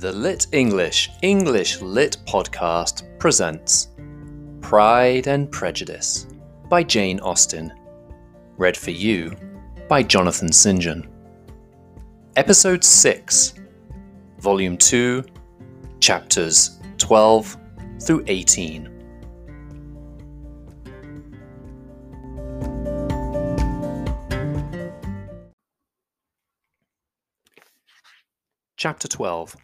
The Lit English English Lit podcast presents Pride and Prejudice by Jane Austen. Read for you by Jonathan St. John. Episode 6, Volume 2, Chapters 12 through 18. Chapter 12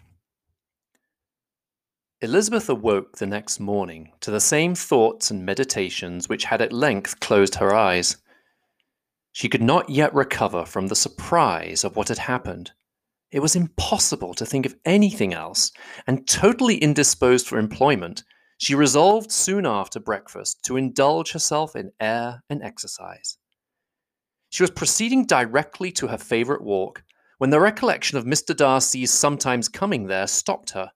Elizabeth awoke the next morning to the same thoughts and meditations which had at length closed her eyes. She could not yet recover from the surprise of what had happened. It was impossible to think of anything else, and totally indisposed for employment, she resolved soon after breakfast to indulge herself in air and exercise. She was proceeding directly to her favourite walk when the recollection of Mr. Darcy's sometimes coming there stopped her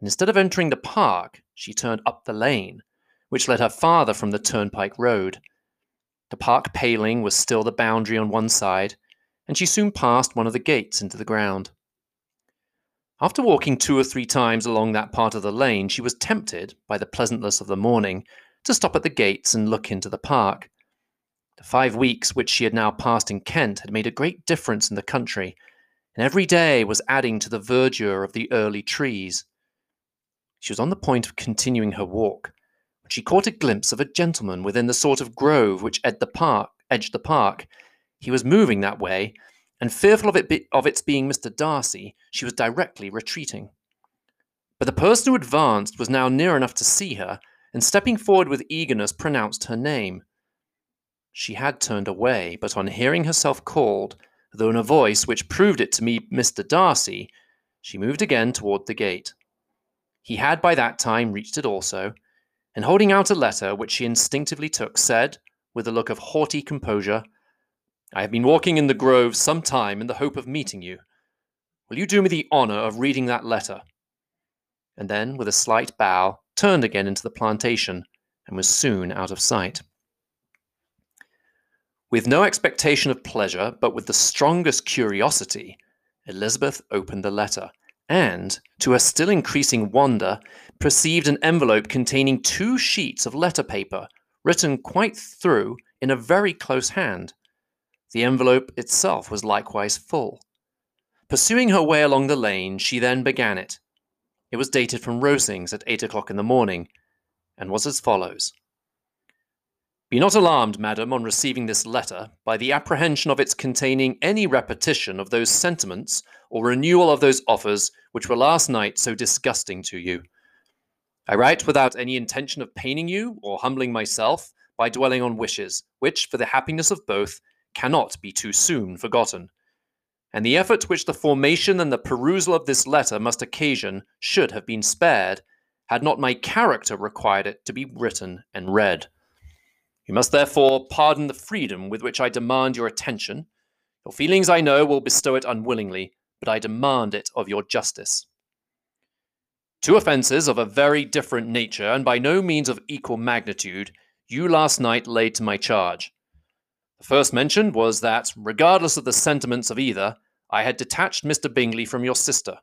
and instead of entering the park, she turned up the lane, which led her farther from the turnpike road. The park paling was still the boundary on one side, and she soon passed one of the gates into the ground. After walking two or three times along that part of the lane, she was tempted, by the pleasantness of the morning, to stop at the gates and look into the park. The five weeks which she had now passed in Kent had made a great difference in the country, and every day was adding to the verdure of the early trees. She was on the point of continuing her walk when she caught a glimpse of a gentleman within the sort of grove which edged the park. Edged the park. He was moving that way, and fearful of, it be, of its being Mr. Darcy, she was directly retreating. But the person who advanced was now near enough to see her, and stepping forward with eagerness, pronounced her name. She had turned away, but on hearing herself called, though in a voice which proved it to be Mr. Darcy, she moved again toward the gate. He had by that time reached it also, and holding out a letter which she instinctively took, said, with a look of haughty composure, I have been walking in the grove some time in the hope of meeting you. Will you do me the honour of reading that letter? And then, with a slight bow, turned again into the plantation, and was soon out of sight. With no expectation of pleasure, but with the strongest curiosity, Elizabeth opened the letter and, to her still increasing wonder, perceived an envelope containing two sheets of letter paper, written quite through in a very close hand. The envelope itself was likewise full. Pursuing her way along the lane, she then began it. It was dated from Rosings at eight o'clock in the morning, and was as follows be not alarmed, madam, on receiving this letter by the apprehension of its containing any repetition of those sentiments or renewal of those offers which were last night so disgusting to you. I write without any intention of paining you or humbling myself by dwelling on wishes, which, for the happiness of both, cannot be too soon forgotten. And the effort which the formation and the perusal of this letter must occasion should have been spared, had not my character required it to be written and read. You must therefore pardon the freedom with which I demand your attention. Your feelings, I know, will bestow it unwillingly, but I demand it of your justice. Two offences of a very different nature, and by no means of equal magnitude, you last night laid to my charge. The first mentioned was that, regardless of the sentiments of either, I had detached Mr. Bingley from your sister,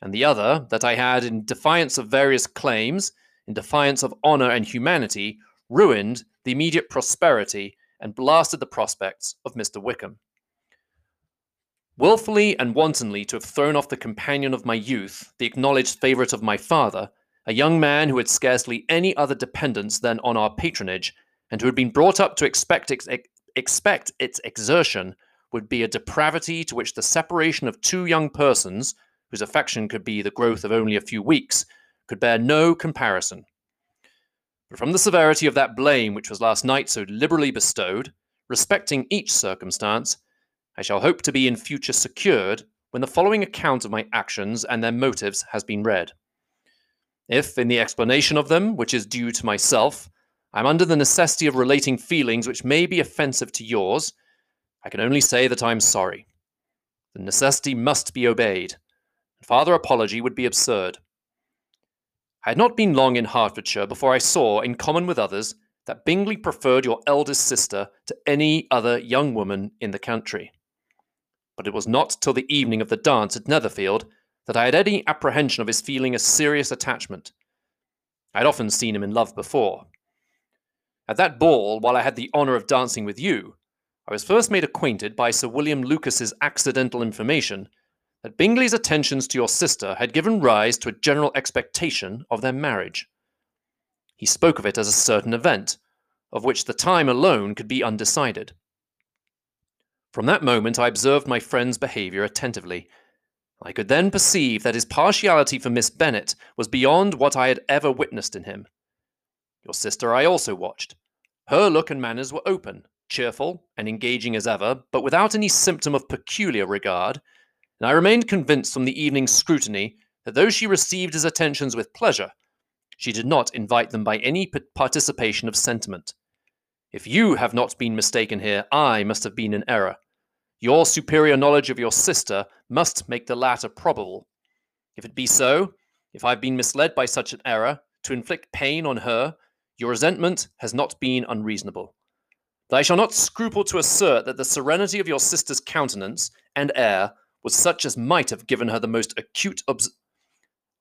and the other, that I had, in defiance of various claims, in defiance of honour and humanity, ruined the immediate prosperity and blasted the prospects of Mr. Wickham. Wilfully and wantonly to have thrown off the companion of my youth, the acknowledged favourite of my father, a young man who had scarcely any other dependence than on our patronage, and who had been brought up to expect, ex- expect its exertion, would be a depravity to which the separation of two young persons, whose affection could be the growth of only a few weeks, could bear no comparison. But from the severity of that blame which was last night so liberally bestowed, respecting each circumstance, I shall hope to be in future secured when the following account of my actions and their motives has been read. If, in the explanation of them, which is due to myself, I am under the necessity of relating feelings which may be offensive to yours, I can only say that I am sorry. The necessity must be obeyed, and farther apology would be absurd. I had not been long in Hertfordshire before I saw, in common with others, that Bingley preferred your eldest sister to any other young woman in the country. But it was not till the evening of the dance at Netherfield that I had any apprehension of his feeling a serious attachment. I had often seen him in love before. At that ball, while I had the honour of dancing with you, I was first made acquainted by Sir William Lucas's accidental information that Bingley's attentions to your sister had given rise to a general expectation of their marriage. He spoke of it as a certain event, of which the time alone could be undecided. From that moment I observed my friend's behaviour attentively. I could then perceive that his partiality for Miss Bennet was beyond what I had ever witnessed in him. Your sister I also watched. Her look and manners were open, cheerful, and engaging as ever, but without any symptom of peculiar regard, and I remained convinced from the evening's scrutiny that though she received his attentions with pleasure, she did not invite them by any participation of sentiment. If you have not been mistaken here, I must have been in error. Your superior knowledge of your sister must make the latter probable. If it be so, if I have been misled by such an error to inflict pain on her, your resentment has not been unreasonable. But I shall not scruple to assert that the serenity of your sister's countenance and air was such as might have given her the most acute obs-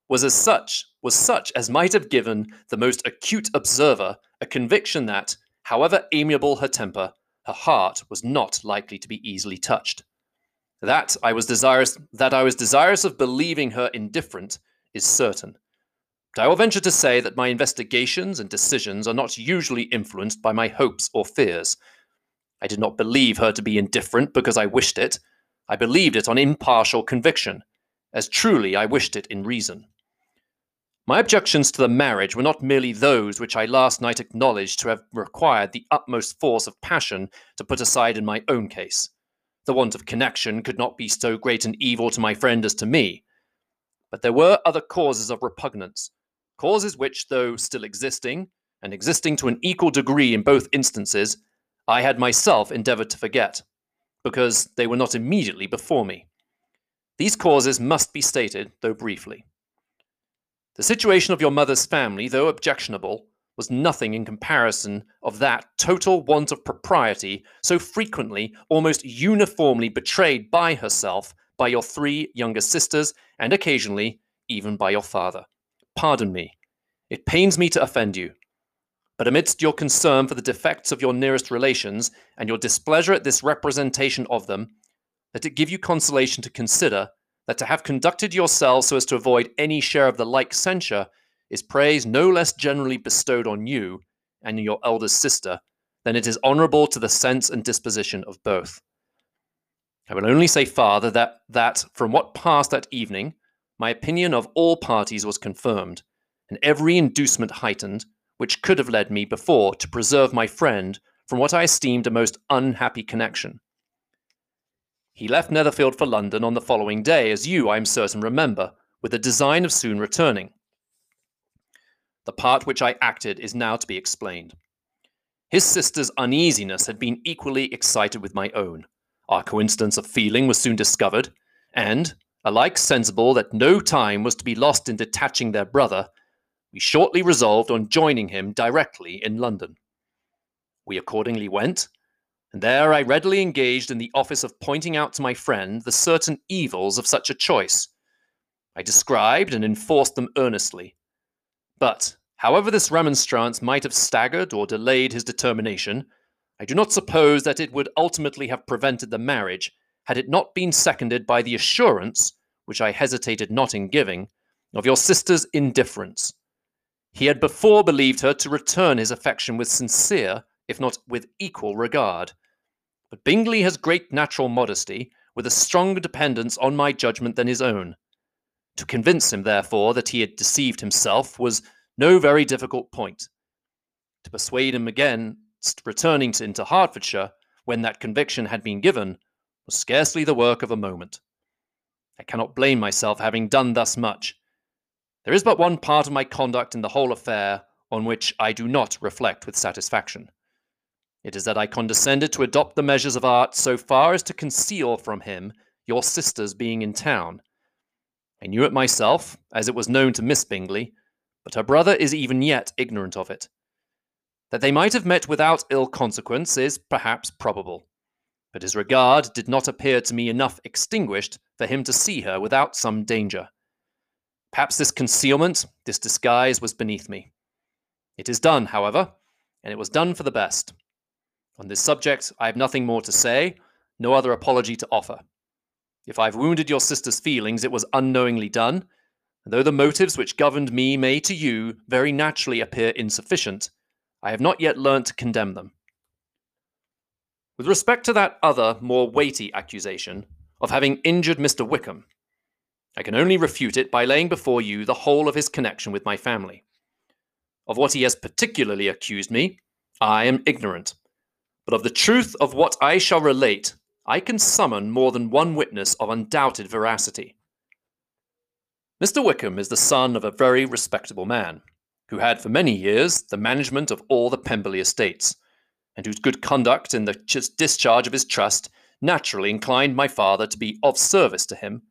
was as such was such as might have given the most acute observer a conviction that, however amiable her temper, her heart was not likely to be easily touched. That I was desirous that I was desirous of believing her indifferent is certain. But I will venture to say that my investigations and decisions are not usually influenced by my hopes or fears. I did not believe her to be indifferent because I wished it, I believed it on impartial conviction, as truly I wished it in reason. My objections to the marriage were not merely those which I last night acknowledged to have required the utmost force of passion to put aside in my own case. The want of connection could not be so great an evil to my friend as to me. But there were other causes of repugnance, causes which, though still existing, and existing to an equal degree in both instances, I had myself endeavoured to forget because they were not immediately before me. These causes must be stated, though briefly. The situation of your mother's family, though objectionable, was nothing in comparison of that total want of propriety so frequently, almost uniformly betrayed by herself by your three younger sisters, and occasionally even by your father. Pardon me. It pains me to offend you. But amidst your concern for the defects of your nearest relations and your displeasure at this representation of them, let it give you consolation to consider that to have conducted yourselves so as to avoid any share of the like censure is praise no less generally bestowed on you and your eldest sister than it is honourable to the sense and disposition of both. I will only say farther that, that from what passed that evening, my opinion of all parties was confirmed, and every inducement heightened which could have led me before to preserve my friend from what I esteemed a most unhappy connection. He left Netherfield for London on the following day, as you, I am certain, remember, with the design of soon returning. The part which I acted is now to be explained. His sister's uneasiness had been equally excited with my own. Our coincidence of feeling was soon discovered, and, alike sensible that no time was to be lost in detaching their brother, we shortly resolved on joining him directly in London. We accordingly went, and there I readily engaged in the office of pointing out to my friend the certain evils of such a choice. I described and enforced them earnestly. But, however this remonstrance might have staggered or delayed his determination, I do not suppose that it would ultimately have prevented the marriage had it not been seconded by the assurance, which I hesitated not in giving, of your sister's indifference. He had before believed her to return his affection with sincere, if not with equal, regard. But Bingley has great natural modesty, with a stronger dependence on my judgment than his own. To convince him, therefore, that he had deceived himself was no very difficult point. To persuade him again, returning into Hertfordshire, when that conviction had been given, was scarcely the work of a moment. I cannot blame myself having done thus much, there is but one part of my conduct in the whole affair on which I do not reflect with satisfaction. It is that I condescended to adopt the measures of art so far as to conceal from him your sister's being in town. I knew it myself, as it was known to Miss Bingley, but her brother is even yet ignorant of it. That they might have met without ill consequence is perhaps probable, but his regard did not appear to me enough extinguished for him to see her without some danger Perhaps this concealment, this disguise was beneath me. It is done, however, and it was done for the best. On this subject, I have nothing more to say, no other apology to offer. If I have wounded your sister's feelings, it was unknowingly done, and though the motives which governed me may to you very naturally appear insufficient, I have not yet learnt to condemn them. With respect to that other, more weighty accusation of having injured Mr. Wickham, I can only refute it by laying before you the whole of his connection with my family. Of what he has particularly accused me, I am ignorant. But of the truth of what I shall relate, I can summon more than one witness of undoubted veracity. Mr. Wickham is the son of a very respectable man, who had for many years the management of all the Pemberley estates, and whose good conduct in the discharge of his trust naturally inclined my father to be of service to him,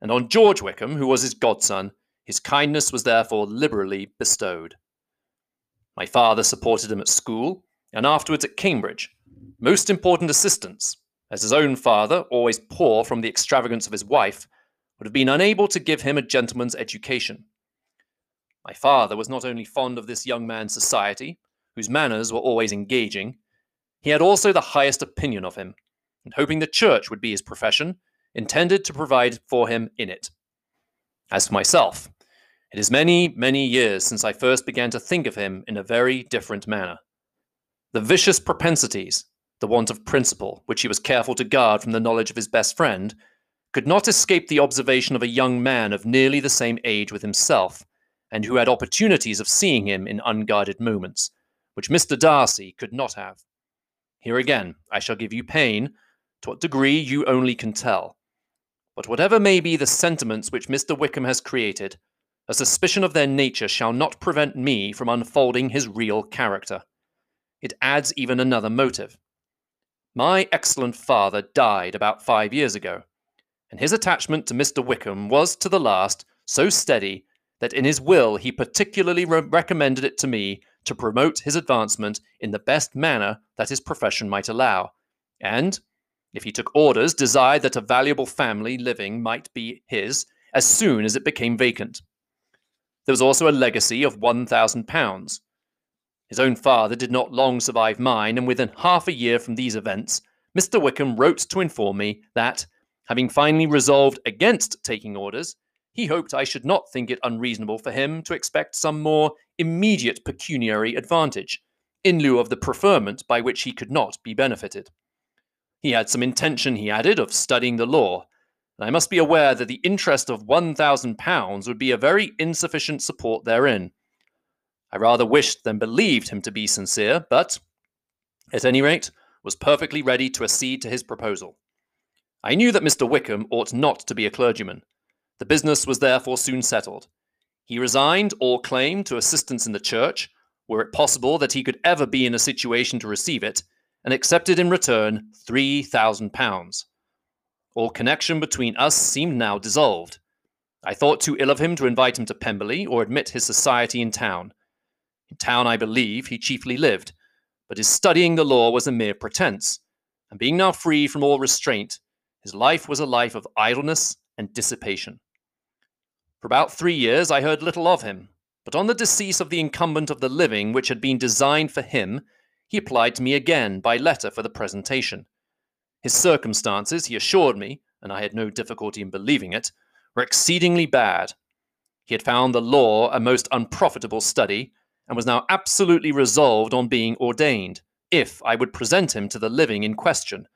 and on George Wickham, who was his godson, his kindness was therefore liberally bestowed. My father supported him at school, and afterwards at Cambridge, most important assistance, as his own father, always poor from the extravagance of his wife, would have been unable to give him a gentleman's education. My father was not only fond of this young man's society, whose manners were always engaging, he had also the highest opinion of him, and hoping the church would be his profession, intended to provide for him in it. As for myself, it is many, many years since I first began to think of him in a very different manner. The vicious propensities, the want of principle, which he was careful to guard from the knowledge of his best friend, could not escape the observation of a young man of nearly the same age with himself, and who had opportunities of seeing him in unguarded moments, which Mr. Darcy could not have. Here again, I shall give you pain, to what degree you only can tell. But whatever may be the sentiments which Mr. Wickham has created, a suspicion of their nature shall not prevent me from unfolding his real character. It adds even another motive. My excellent father died about five years ago, and his attachment to Mr. Wickham was to the last so steady that in his will he particularly re- recommended it to me to promote his advancement in the best manner that his profession might allow, and, if he took orders, desired that a valuable family living might be his as soon as it became vacant. There was also a legacy of £1,000. His own father did not long survive mine, and within half a year from these events, Mr. Wickham wrote to inform me that, having finally resolved against taking orders, he hoped I should not think it unreasonable for him to expect some more immediate pecuniary advantage, in lieu of the preferment by which he could not be benefited. He had some intention, he added, of studying the law, and I must be aware that the interest of £1,000 would be a very insufficient support therein. I rather wished than believed him to be sincere, but, at any rate, was perfectly ready to accede to his proposal. I knew that Mr. Wickham ought not to be a clergyman, the business was therefore soon settled. He resigned all claim to assistance in the church, were it possible that he could ever be in a situation to receive it, and accepted in return three thousand pounds. All connection between us seemed now dissolved. I thought too ill of him to invite him to Pemberley or admit his society in town. In town, I believe, he chiefly lived, but his studying the law was a mere pretence, and being now free from all restraint, his life was a life of idleness and dissipation. For about three years I heard little of him, but on the decease of the incumbent of the living which had been designed for him, he applied to me again by letter for the presentation. His circumstances, he assured me, and I had no difficulty in believing it, were exceedingly bad. He had found the law a most unprofitable study, and was now absolutely resolved on being ordained, if I would present him to the living in question,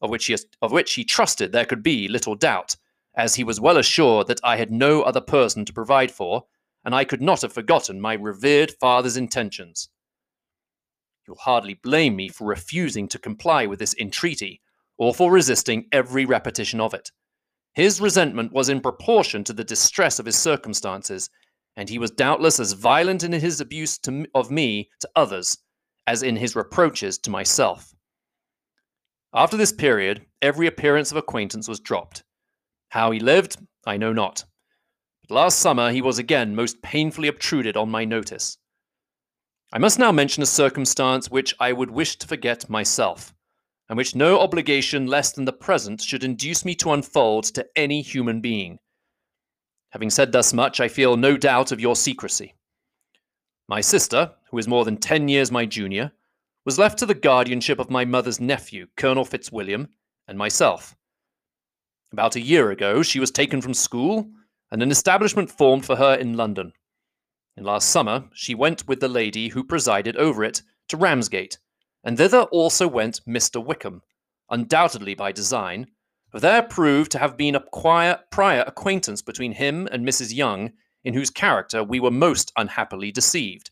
of which he, of which he trusted there could be little doubt, as he was well assured that I had no other person to provide for, and I could not have forgotten my revered father's intentions. You'll hardly blame me for refusing to comply with this entreaty, or for resisting every repetition of it. His resentment was in proportion to the distress of his circumstances, and he was doubtless as violent in his abuse to, of me to others as in his reproaches to myself. After this period, every appearance of acquaintance was dropped, how he lived, I know not. But last summer he was again most painfully obtruded on my notice. I must now mention a circumstance which I would wish to forget myself, and which no obligation less than the present should induce me to unfold to any human being. Having said thus much, I feel no doubt of your secrecy. My sister, who is more than ten years my junior, was left to the guardianship of my mother's nephew, Colonel Fitzwilliam, and myself. About a year ago, she was taken from school, and an establishment formed for her in London. And last summer, she went with the lady who presided over it to Ramsgate, and thither also went Mr. Wickham, undoubtedly by design, there proved to have been a prior acquaintance between him and Mrs. Young, in whose character we were most unhappily deceived.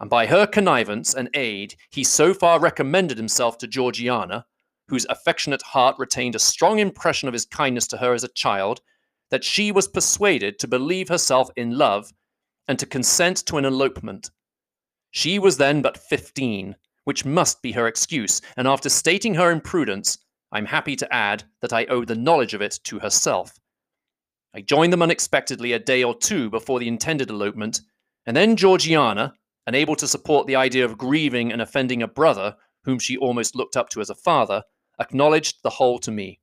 And by her connivance and aid, he so far recommended himself to Georgiana, whose affectionate heart retained a strong impression of his kindness to her as a child, that she was persuaded to believe herself in love and to consent to an elopement. She was then but fifteen, which must be her excuse, and after stating her imprudence, I'm happy to add that I owe the knowledge of it to herself. I joined them unexpectedly a day or two before the intended elopement, and then Georgiana, unable to support the idea of grieving and offending a brother whom she almost looked up to as a father, acknowledged the whole to me.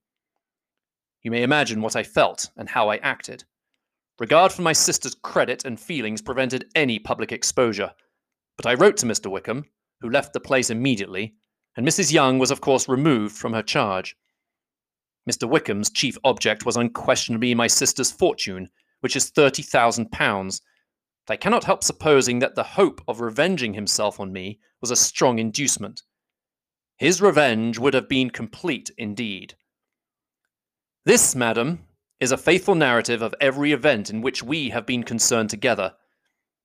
You may imagine what I felt and how I acted. Regard for my sister's credit and feelings prevented any public exposure, but I wrote to Mr. Wickham, who left the place immediately, and Mrs. Young was, of course, removed from her charge. Mr. Wickham's chief object was unquestionably my sister's fortune, which is thirty thousand pounds. I cannot help supposing that the hope of revenging himself on me was a strong inducement. His revenge would have been complete indeed. This, madam, is a faithful narrative of every event in which we have been concerned together.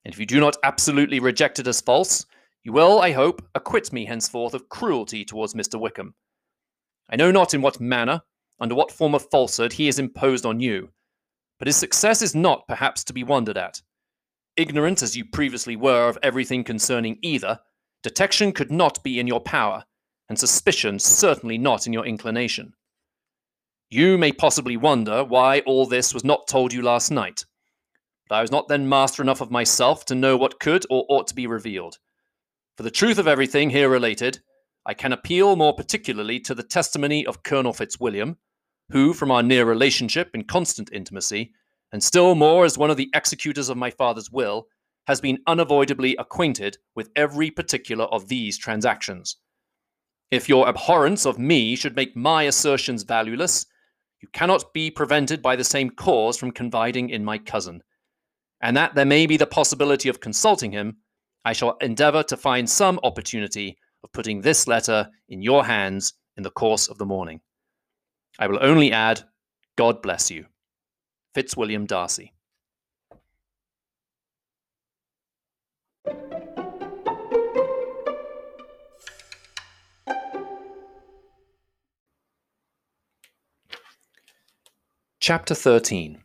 And if you do not absolutely reject it as false, you will, I hope, acquit me henceforth of cruelty towards Mr. Wickham. I know not in what manner, under what form of falsehood he has imposed on you, but his success is not perhaps to be wondered at. Ignorant as you previously were of everything concerning either, detection could not be in your power, and suspicion certainly not in your inclination. You may possibly wonder why all this was not told you last night, but I was not then master enough of myself to know what could or ought to be revealed. For the truth of everything here related, I can appeal more particularly to the testimony of Colonel Fitzwilliam, who, from our near relationship and constant intimacy, and still more as one of the executors of my father's will, has been unavoidably acquainted with every particular of these transactions. If your abhorrence of me should make my assertions valueless, you cannot be prevented by the same cause from confiding in my cousin, and that there may be the possibility of consulting him I shall endeavour to find some opportunity of putting this letter in your hands in the course of the morning. I will only add, God bless you. Fitzwilliam Darcy. Chapter 13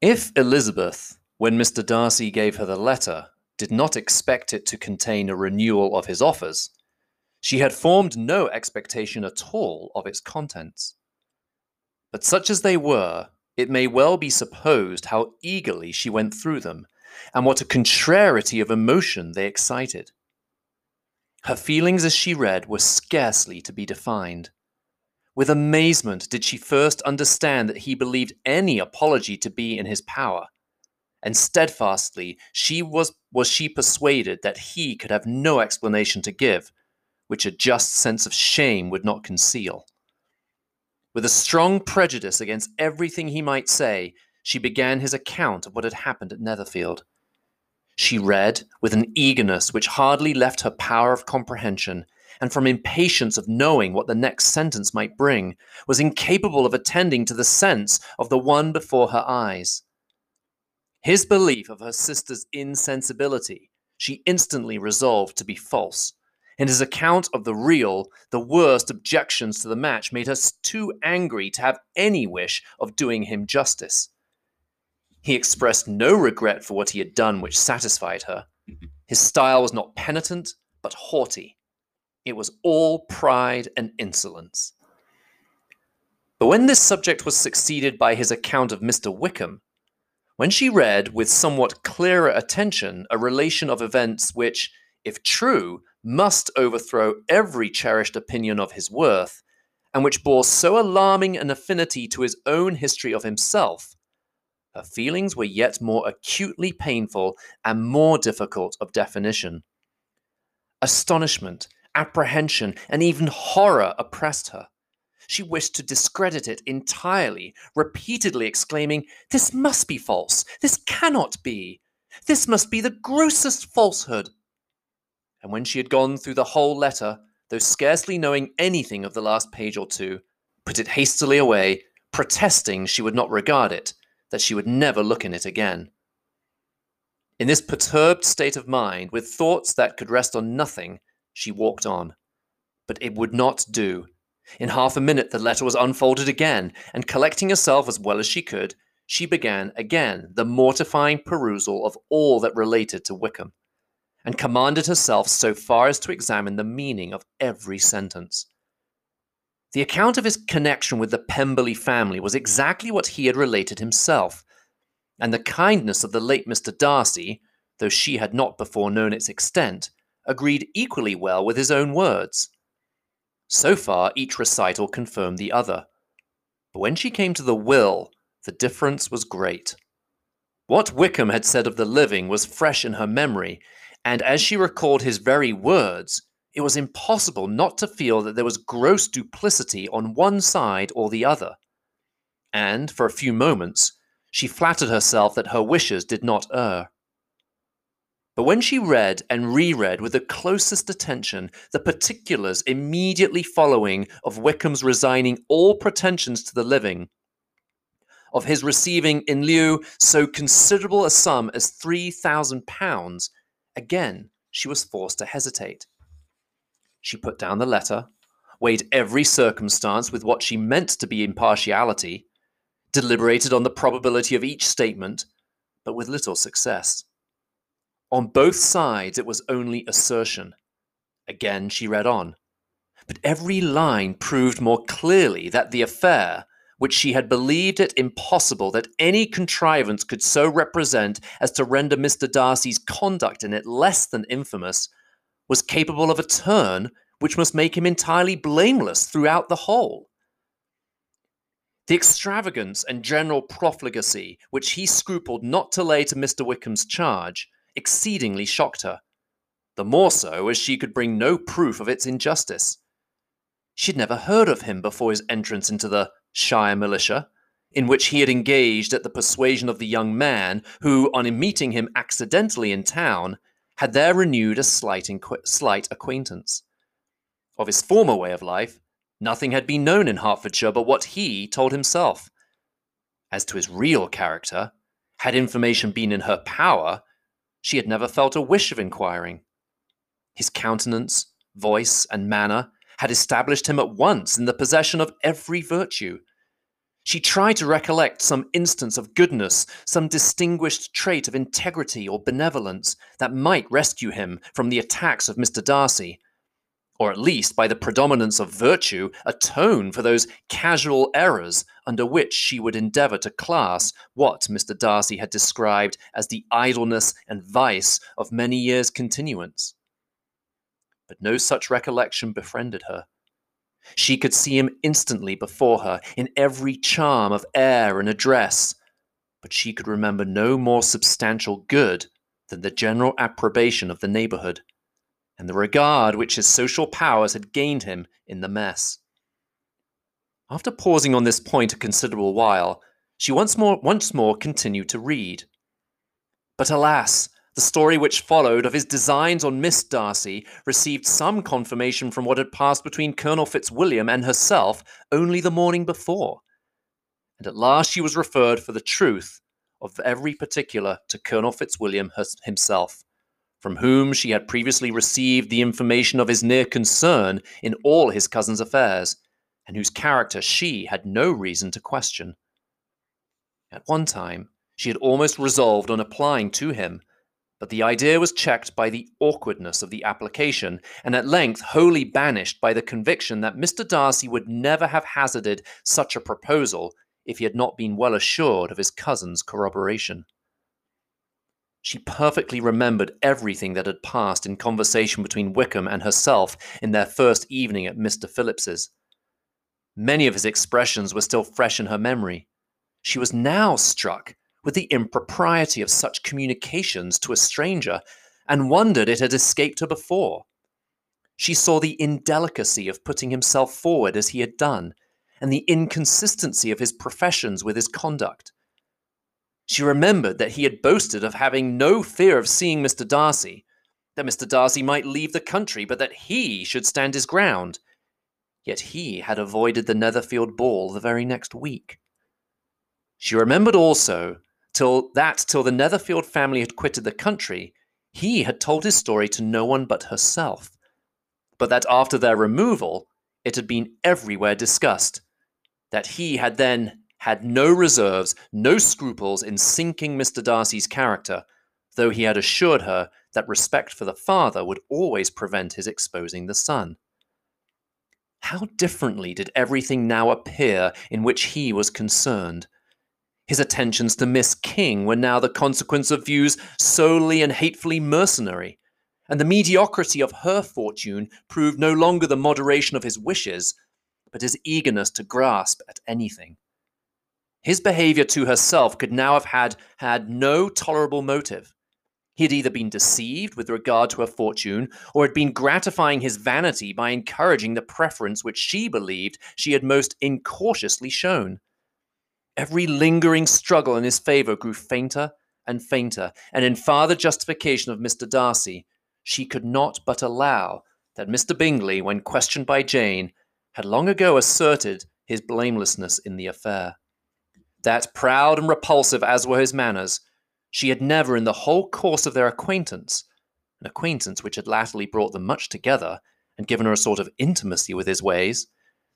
If Elizabeth when Mr. Darcy gave her the letter, did not expect it to contain a renewal of his offers. She had formed no expectation at all of its contents. But such as they were, it may well be supposed how eagerly she went through them, and what a contrariety of emotion they excited. Her feelings as she read were scarcely to be defined. With amazement did she first understand that he believed any apology to be in his power, and steadfastly she was, was she persuaded that he could have no explanation to give, which a just sense of shame would not conceal. With a strong prejudice against everything he might say, she began his account of what had happened at Netherfield. She read with an eagerness which hardly left her power of comprehension, and from impatience of knowing what the next sentence might bring, was incapable of attending to the sense of the one before her eyes. His belief of her sister's insensibility she instantly resolved to be false, and his account of the real, the worst objections to the match made her too angry to have any wish of doing him justice. He expressed no regret for what he had done which satisfied her. His style was not penitent, but haughty. It was all pride and insolence. But when this subject was succeeded by his account of Mr. Wickham, when she read with somewhat clearer attention a relation of events which, if true, must overthrow every cherished opinion of his worth, and which bore so alarming an affinity to his own history of himself, her feelings were yet more acutely painful and more difficult of definition. Astonishment, apprehension, and even horror oppressed her. She wished to discredit it entirely, repeatedly exclaiming, This must be false! This cannot be! This must be the grossest falsehood! And when she had gone through the whole letter, though scarcely knowing anything of the last page or two, put it hastily away, protesting she would not regard it, that she would never look in it again. In this perturbed state of mind, with thoughts that could rest on nothing, she walked on. But it would not do. In half a minute, the letter was unfolded again, and collecting herself as well as she could, she began again the mortifying perusal of all that related to Wickham, and commanded herself so far as to examine the meaning of every sentence. The account of his connection with the Pemberley family was exactly what he had related himself, and the kindness of the late Mr. Darcy, though she had not before known its extent, agreed equally well with his own words. So far, each recital confirmed the other. But when she came to the will, the difference was great. What Wickham had said of the living was fresh in her memory, and as she recalled his very words, it was impossible not to feel that there was gross duplicity on one side or the other. And, for a few moments, she flattered herself that her wishes did not err. But when she read and reread with the closest attention the particulars immediately following of Wickham's resigning all pretensions to the living, of his receiving in lieu so considerable a sum as three thousand pounds, again she was forced to hesitate. She put down the letter, weighed every circumstance with what she meant to be impartiality, deliberated on the probability of each statement, but with little success. On both sides, it was only assertion. Again, she read on. But every line proved more clearly that the affair, which she had believed it impossible that any contrivance could so represent as to render Mr. Darcy's conduct in it less than infamous, was capable of a turn which must make him entirely blameless throughout the whole. The extravagance and general profligacy which he scrupled not to lay to Mr. Wickham's charge exceedingly shocked her, the more so as she could bring no proof of its injustice. She had never heard of him before his entrance into the Shire militia, in which he had engaged at the persuasion of the young man who, on meeting him accidentally in town, had there renewed a slight, inqu- slight acquaintance. Of his former way of life, nothing had been known in Hertfordshire but what he told himself. As to his real character, had information been in her power, she had never felt a wish of inquiring. His countenance, voice, and manner had established him at once in the possession of every virtue, she tried to recollect some instance of goodness, some distinguished trait of integrity or benevolence that might rescue him from the attacks of Mr. Darcy, or at least by the predominance of virtue atone for those casual errors under which she would endeavour to class what Mr. Darcy had described as the idleness and vice of many years' continuance. But no such recollection befriended her. She could see him instantly before her, in every charm of air and address, but she could remember no more substantial good than the general approbation of the neighborhood, and the regard which his social powers had gained him in the mess. After pausing on this point a considerable while, she once more, once more continued to read. But alas, the story which followed of his designs on Miss Darcy received some confirmation from what had passed between Colonel Fitzwilliam and herself only the morning before. And at last she was referred for the truth of every particular to Colonel Fitzwilliam himself, from whom she had previously received the information of his near concern in all his cousin's affairs, and whose character she had no reason to question. At one time, she had almost resolved on applying to him but the idea was checked by the awkwardness of the application, and at length wholly banished by the conviction that Mr. Darcy would never have hazarded such a proposal if he had not been well assured of his cousin's corroboration. She perfectly remembered everything that had passed in conversation between Wickham and herself in their first evening at Mr. Philips's. Many of his expressions were still fresh in her memory. She was now struck with the impropriety of such communications to a stranger and wondered it had escaped her before. She saw the indelicacy of putting himself forward as he had done, and the inconsistency of his professions with his conduct. She remembered that he had boasted of having no fear of seeing Mr. Darcy, that Mr. Darcy might leave the country, but that he should stand his ground. Yet he had avoided the Netherfield ball the very next week. She remembered also till that till the Netherfield family had quitted the country, he had told his story to no one but herself, but that after their removal, it had been everywhere discussed. That he had then had no reserves, no scruples in sinking Mr. Darcy's character, though he had assured her that respect for the father would always prevent his exposing the son. How differently did everything now appear in which he was concerned. His attentions to Miss King were now the consequence of views solely and hatefully mercenary and the mediocrity of her fortune proved no longer the moderation of his wishes, but his eagerness to grasp at anything. His behavior to herself could now have had, had no tolerable motive. He had either been deceived with regard to her fortune, or had been gratifying his vanity by encouraging the preference which she believed she had most incautiously shown. Every lingering struggle in his favour grew fainter and fainter, and in farther justification of Mr. Darcy, she could not but allow that Mr. Bingley, when questioned by Jane, had long ago asserted his blamelessness in the affair. That, proud and repulsive as were his manners, she had never, in the whole course of their acquaintance, an acquaintance which had latterly brought them much together and given her a sort of intimacy with his ways,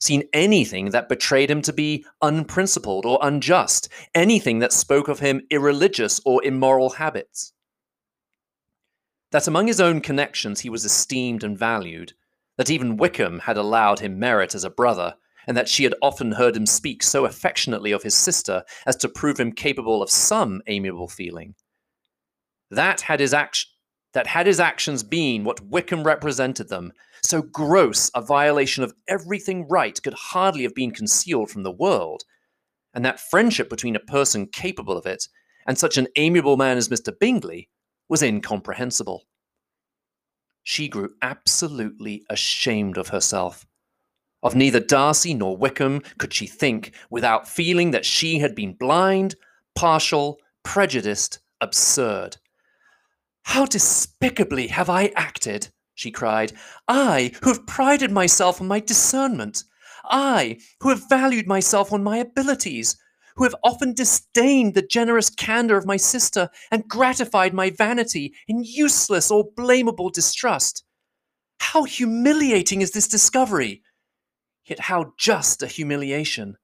seen anything that betrayed him to be unprincipled or unjust, anything that spoke of him irreligious or immoral habits. That among his own connections he was esteemed and valued, that even Wickham had allowed him merit as a brother, and that she had often heard him speak so affectionately of his sister as to prove him capable of some amiable feeling. That had his that had his actions been what Wickham represented them, so gross a violation of everything right could hardly have been concealed from the world, and that friendship between a person capable of it and such an amiable man as Mr. Bingley was incomprehensible. She grew absolutely ashamed of herself. Of neither Darcy nor Wickham could she think without feeling that she had been blind, partial, prejudiced, absurd. How despicably have I acted! she cried. I, who have prided myself on my discernment. I, who have valued myself on my abilities who have often disdained the generous candor of my sister and gratified my vanity in useless or blamable distrust. How humiliating is this discovery! Yet how just a humiliation!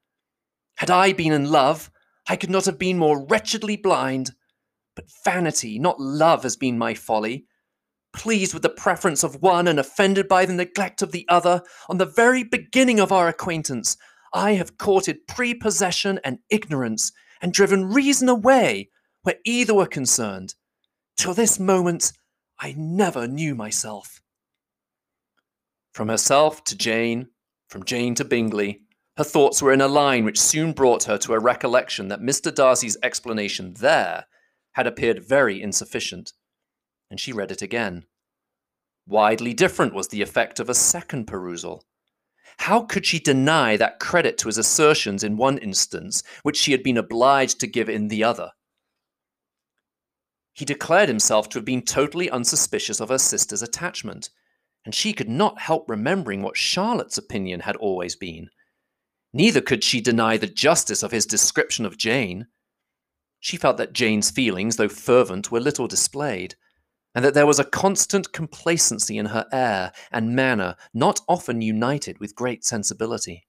Had I been in love, I could not have been more wretchedly blind. But vanity, not love, has been my folly. Pleased with the preference of one and offended by the neglect of the other, on the very beginning of our acquaintance, I have courted prepossession and ignorance and driven reason away where either were concerned. Till this moment, I never knew myself. From herself to Jane, from Jane to Bingley, her thoughts were in a line which soon brought her to a recollection that Mr. Darcy's explanation there had appeared very insufficient, and she read it again. Widely different was the effect of a second perusal. How could she deny that credit to his assertions in one instance, which she had been obliged to give in the other? He declared himself to have been totally unsuspicious of her sister's attachment, and she could not help remembering what Charlotte's opinion had always been. Neither could she deny the justice of his description of Jane. She felt that Jane's feelings, though fervent, were little displayed, and that there was a constant complacency in her air and manner not often united with great sensibility.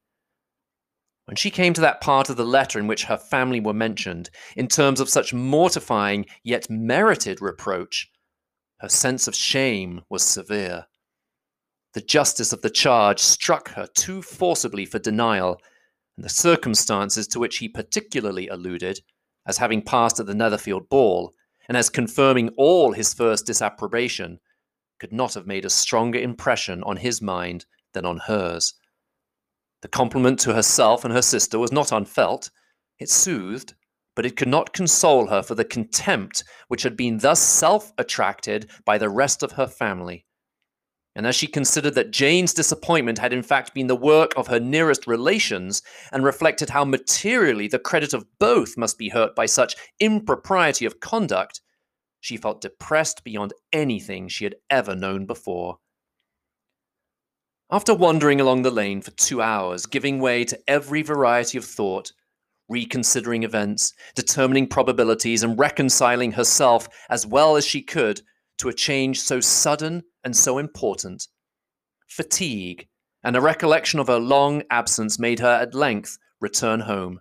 When she came to that part of the letter in which her family were mentioned, in terms of such mortifying yet merited reproach, her sense of shame was severe. The justice of the charge struck her too forcibly for denial, and the circumstances to which he particularly alluded, as having passed at the Netherfield ball, and as confirming all his first disapprobation, could not have made a stronger impression on his mind than on hers. The compliment to herself and her sister was not unfelt. It soothed, but it could not console her for the contempt which had been thus self attracted by the rest of her family. And as she considered that Jane's disappointment had in fact been the work of her nearest relations, and reflected how materially the credit of both must be hurt by such impropriety of conduct, she felt depressed beyond anything she had ever known before. After wandering along the lane for two hours, giving way to every variety of thought, reconsidering events, determining probabilities, and reconciling herself as well as she could to a change so sudden and so important. Fatigue and a recollection of her long absence made her at length return home,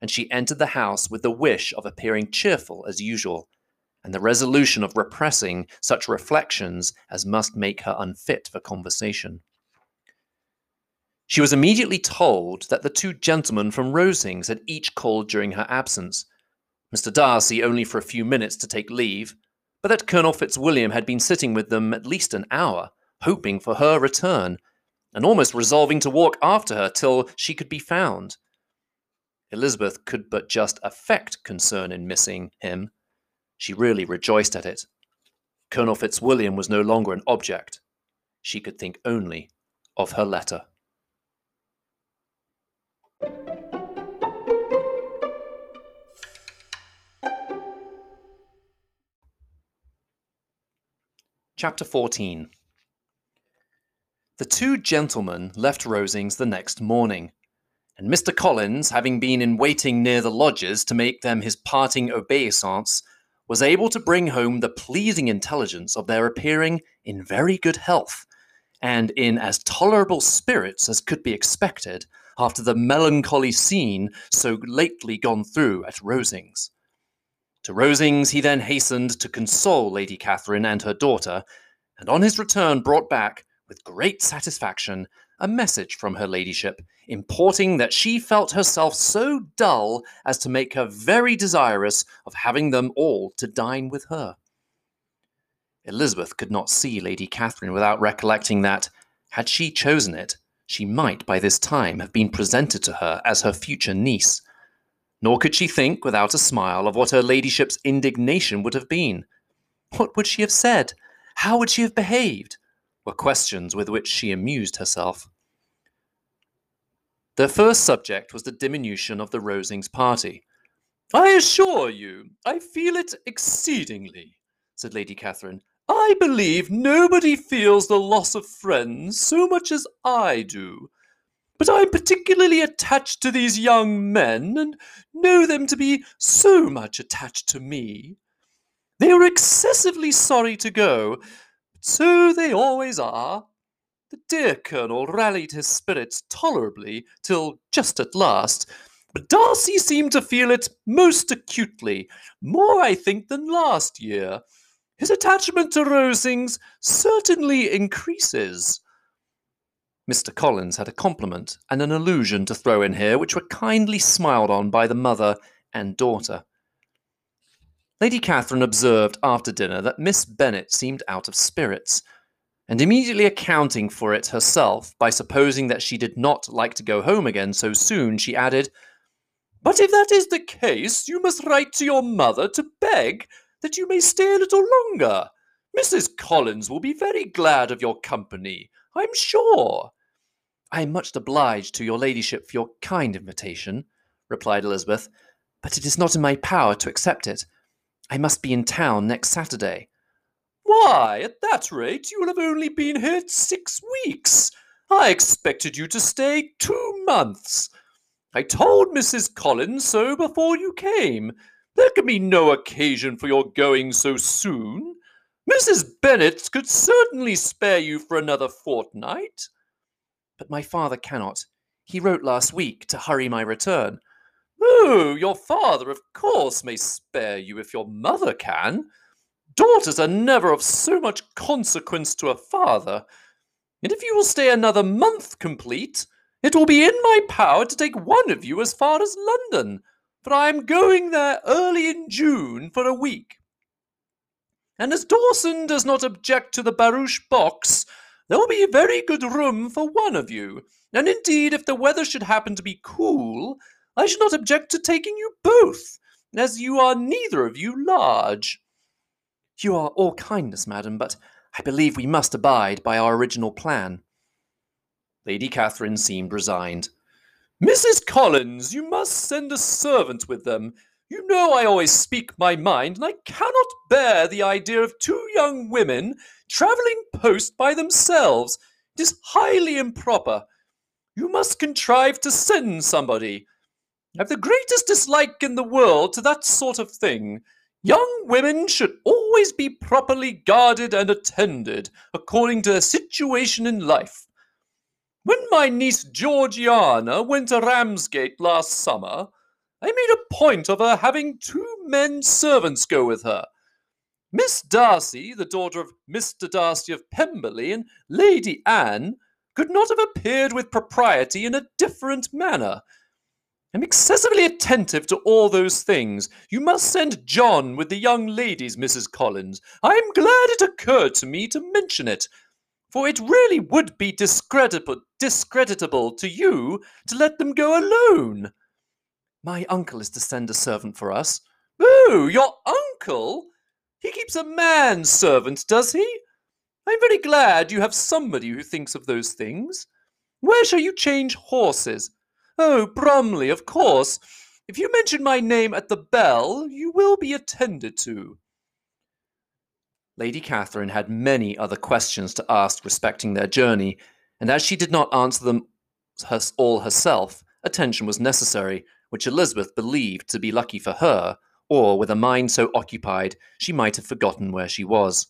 and she entered the house with the wish of appearing cheerful as usual, and the resolution of repressing such reflections as must make her unfit for conversation. She was immediately told that the two gentlemen from Rosings had each called during her absence, Mr. Darcy only for a few minutes to take leave, but that Colonel Fitzwilliam had been sitting with them at least an hour, hoping for her return, and almost resolving to walk after her till she could be found. Elizabeth could but just affect concern in missing him. She really rejoiced at it. Colonel Fitzwilliam was no longer an object. She could think only of her letter. Chapter 14 The two gentlemen left Rosings the next morning, and Mr. Collins, having been in waiting near the lodges to make them his parting obeisance, was able to bring home the pleasing intelligence of their appearing in very good health, and in as tolerable spirits as could be expected after the melancholy scene so lately gone through at Rosings. To Rosings he then hastened to console Lady Catherine and her daughter, and on his return brought back, with great satisfaction, a message from her ladyship, importing that she felt herself so dull as to make her very desirous of having them all to dine with her. Elizabeth could not see Lady Catherine without recollecting that, had she chosen it, she might by this time have been presented to her as her future niece, nor could she think, without a smile, of what her ladyship's indignation would have been. What would she have said? How would she have behaved? were questions with which she amused herself. Their first subject was the diminution of the Rosings party. I assure you, I feel it exceedingly, said Lady Catherine. I believe nobody feels the loss of friends so much as I do. But I'm particularly attached to these young men, and know them to be so much attached to me. They are excessively sorry to go, but so they always are. The dear Colonel rallied his spirits tolerably till just at last, but Darcy seemed to feel it most acutely, more, I think, than last year. His attachment to Rosings certainly increases. Mr. Collins had a compliment and an allusion to throw in here, which were kindly smiled on by the mother and daughter. Lady Catherine observed after dinner that Miss Bennet seemed out of spirits, and immediately accounting for it herself by supposing that she did not like to go home again so soon, she added, But if that is the case, you must write to your mother to beg that you may stay a little longer. Mrs. Collins will be very glad of your company, I'm sure. I am much obliged to your ladyship for your kind invitation, replied Elizabeth, but it is not in my power to accept it. I must be in town next Saturday. Why, at that rate, you will have only been here six weeks. I expected you to stay two months. I told Mrs. Collins so before you came. There can be no occasion for your going so soon. Mrs. Bennet could certainly spare you for another fortnight. But my father cannot. He wrote last week to hurry my return. Oh, your father, of course, may spare you if your mother can. Daughters are never of so much consequence to a father. And if you will stay another month complete, it will be in my power to take one of you as far as London, for I am going there early in June for a week. And as Dawson does not object to the barouche box, there will be very good room for one of you, and indeed, if the weather should happen to be cool, I should not object to taking you both. as you are neither of you large. You are all kindness, madam, but I believe we must abide by our original plan. Lady Catherine seemed resigned. Mrs. Collins, you must send a servant with them. You know I always speak my mind, and I cannot bear the idea of two young women travelling post by themselves. It is highly improper. You must contrive to send somebody. I have the greatest dislike in the world to that sort of thing. Young women should always be properly guarded and attended according to their situation in life. When my niece Georgiana went to Ramsgate last summer, I made a point of her having two men servants go with her. Miss Darcy, the daughter of Mr. Darcy of Pemberley, and Lady Anne could not have appeared with propriety in a different manner. I'm excessively attentive to all those things. You must send John with the young ladies, Mrs. Collins. I am glad it occurred to me to mention it, for it really would be discreditable, discreditable to you to let them go alone. My uncle is to send a servant for us. Oh, your uncle? He keeps a man servant, does he? I'm very glad you have somebody who thinks of those things. Where shall you change horses? Oh, Bromley, of course. If you mention my name at the bell, you will be attended to. Lady Catherine had many other questions to ask respecting their journey, and as she did not answer them all herself, attention was necessary, which Elizabeth believed to be lucky for her, or with a mind so occupied she might have forgotten where she was.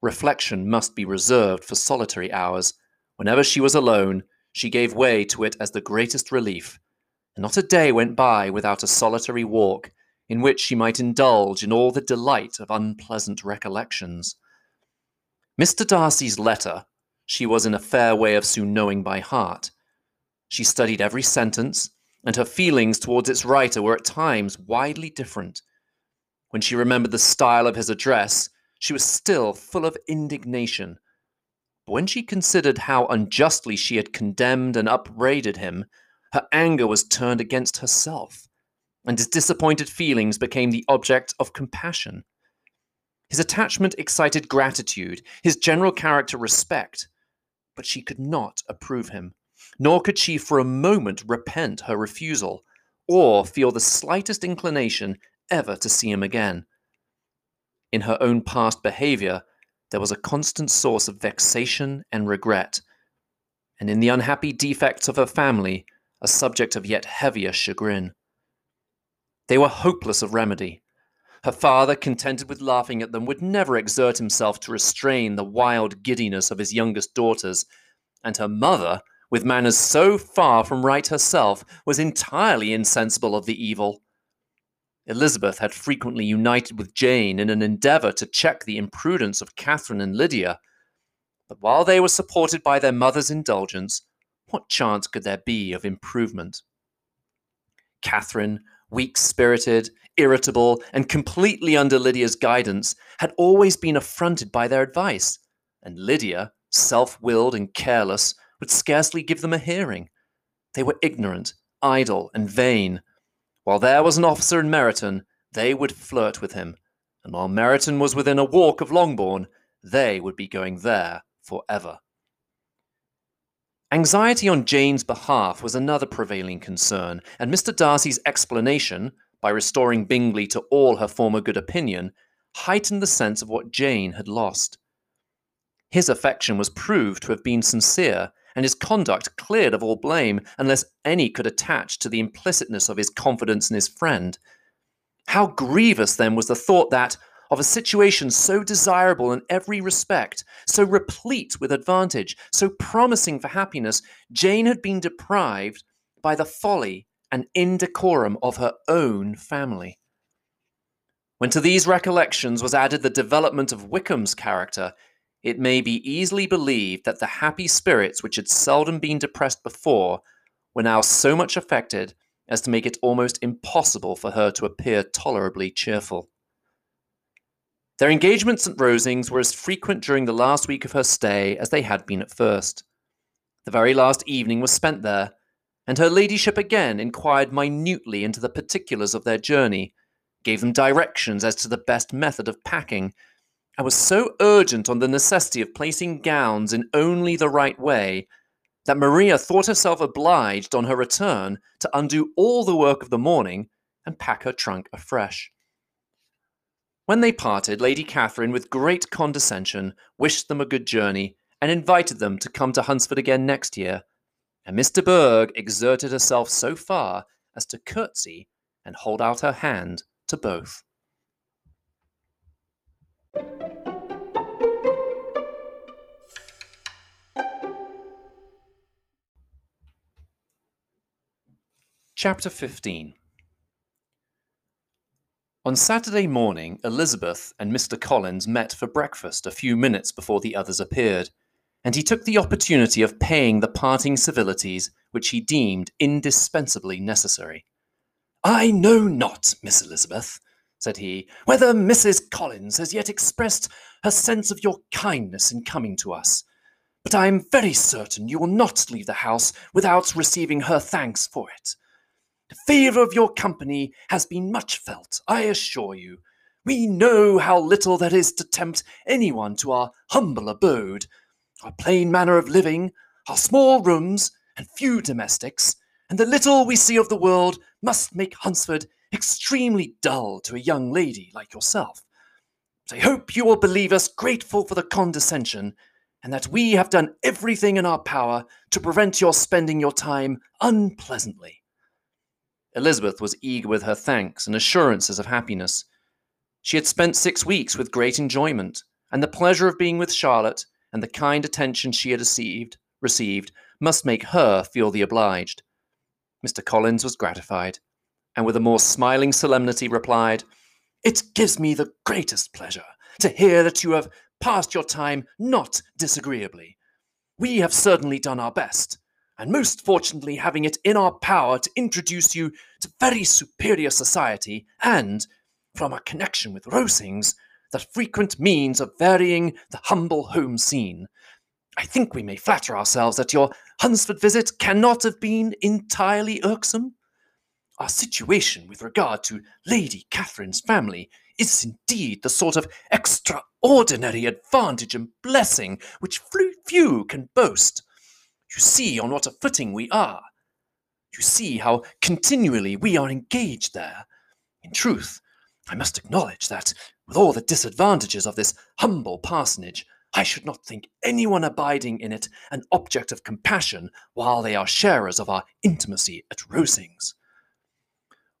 Reflection must be reserved for solitary hours. Whenever she was alone, she gave way to it as the greatest relief, and not a day went by without a solitary walk in which she might indulge in all the delight of unpleasant recollections. Mr. Darcy's letter she was in a fair way of soon knowing by heart. She studied every sentence, and her feelings towards its writer were at times widely different. When she remembered the style of his address, she was still full of indignation. But when she considered how unjustly she had condemned and upbraided him, her anger was turned against herself and his disappointed feelings became the object of compassion. His attachment excited gratitude, his general character respect, but she could not approve him, nor could she for a moment repent her refusal, or feel the slightest inclination ever to see him again. In her own past behaviour, there was a constant source of vexation and regret, and in the unhappy defects of her family, a subject of yet heavier chagrin. They were hopeless of remedy. Her father, contented with laughing at them, would never exert himself to restrain the wild giddiness of his youngest daughters, and her mother, with manners so far from right herself, was entirely insensible of the evil. Elizabeth had frequently united with Jane in an endeavour to check the imprudence of Catherine and Lydia, but while they were supported by their mother's indulgence, what chance could there be of improvement? Catherine weak spirited, irritable, and completely under Lydia's guidance, had always been affronted by their advice, and Lydia, self willed and careless, would scarcely give them a hearing. They were ignorant, idle, and vain. While there was an officer in Meryton, they would flirt with him, and while Meryton was within a walk of Longbourn, they would be going there for ever. Anxiety on Jane's behalf was another prevailing concern, and Mr. Darcy's explanation, by restoring Bingley to all her former good opinion, heightened the sense of what Jane had lost. His affection was proved to have been sincere, and his conduct cleared of all blame, unless any could attach to the implicitness of his confidence in his friend. How grievous, then, was the thought that, of a situation so desirable in every respect, so replete with advantage, so promising for happiness, Jane had been deprived by the folly and indecorum of her own family. When to these recollections was added the development of Wickham's character, it may be easily believed that the happy spirits which had seldom been depressed before were now so much affected as to make it almost impossible for her to appear tolerably cheerful. Their engagements at Rosings were as frequent during the last week of her stay as they had been at first. The very last evening was spent there, and her ladyship again inquired minutely into the particulars of their journey, gave them directions as to the best method of packing, and was so urgent on the necessity of placing gowns in only the right way that Maria thought herself obliged on her return to undo all the work of the morning and pack her trunk afresh. When they parted, Lady Catherine, with great condescension, wished them a good journey and invited them to come to Hunsford again next year. And Miss de exerted herself so far as to curtsy and hold out her hand to both. Chapter 15 On Saturday morning, Elizabeth and Mr. Collins met for breakfast a few minutes before the others appeared, and he took the opportunity of paying the parting civilities which he deemed indispensably necessary. I know not, Miss Elizabeth, said he, whether Mrs. Collins has yet expressed her sense of your kindness in coming to us, but I am very certain you will not leave the house without receiving her thanks for it. The favour of your company has been much felt, I assure you. We know how little there is to tempt anyone to our humble abode. Our plain manner of living, our small rooms, and few domestics, and the little we see of the world must make Hunsford extremely dull to a young lady like yourself. But I hope you will believe us grateful for the condescension, and that we have done everything in our power to prevent your spending your time unpleasantly. Elizabeth was eager with her thanks and assurances of happiness. She had spent six weeks with great enjoyment, and the pleasure of being with Charlotte and the kind attention she had received, received must make her feel the obliged. Mr. Collins was gratified, and with a more smiling solemnity replied, It gives me the greatest pleasure to hear that you have passed your time not disagreeably. We have certainly done our best, and most fortunately having it in our power to introduce you to very superior society and, from our connection with Rosings, the frequent means of varying the humble home scene. I think we may flatter ourselves that your Hunsford visit cannot have been entirely irksome. Our situation with regard to Lady Catherine's family is indeed the sort of extraordinary advantage and blessing which few can boast. You see on what a footing we are. You see how continually we are engaged there. In truth, I must acknowledge that, with all the disadvantages of this humble parsonage, I should not think anyone abiding in it an object of compassion while they are sharers of our intimacy at Rosings.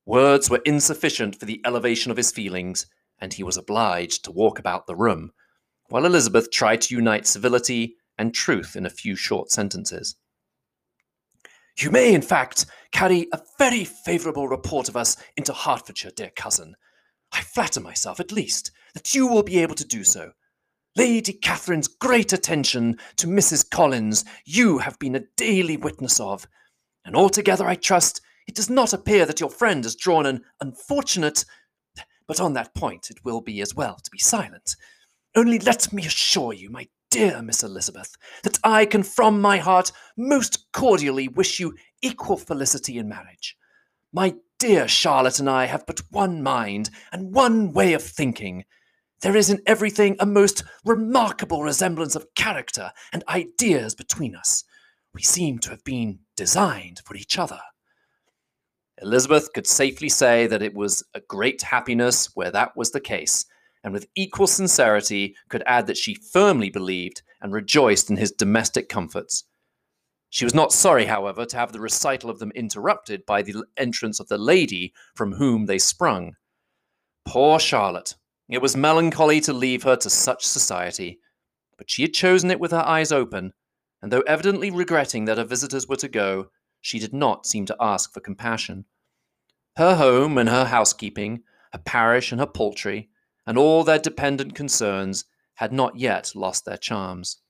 Words were insufficient for the elevation of his feelings, and he was obliged to walk about the room, while Elizabeth tried to unite civility and truth in a few short sentences. You may, in fact, carry a very favourable report of us into Hertfordshire, dear cousin. I flatter myself, at least, that you will be able to do so. Lady Catherine's great attention to Mrs. Collins you have been a daily witness of, and altogether I trust it does not appear that your friend has drawn an unfortunate. But on that point it will be as well to be silent. Only let me assure you, my dear Miss Elizabeth, that I can from my heart most cordially wish you equal felicity in marriage. My dear Charlotte and I have but one mind and one way of thinking. There is in everything a most remarkable resemblance of character and ideas between us. We seem to have been designed for each other. Elizabeth could safely say that it was a great happiness where that was the case, and with equal sincerity could add that she firmly believed and rejoiced in his domestic comforts. She was not sorry, however, to have the recital of them interrupted by the entrance of the lady from whom they sprung. Poor Charlotte! It was melancholy to leave her to such society, but she had chosen it with her eyes open, and though evidently regretting that her visitors were to go, she did not seem to ask for compassion. Her home and her housekeeping, her parish and her poultry, and all their dependent concerns had not yet lost their charms.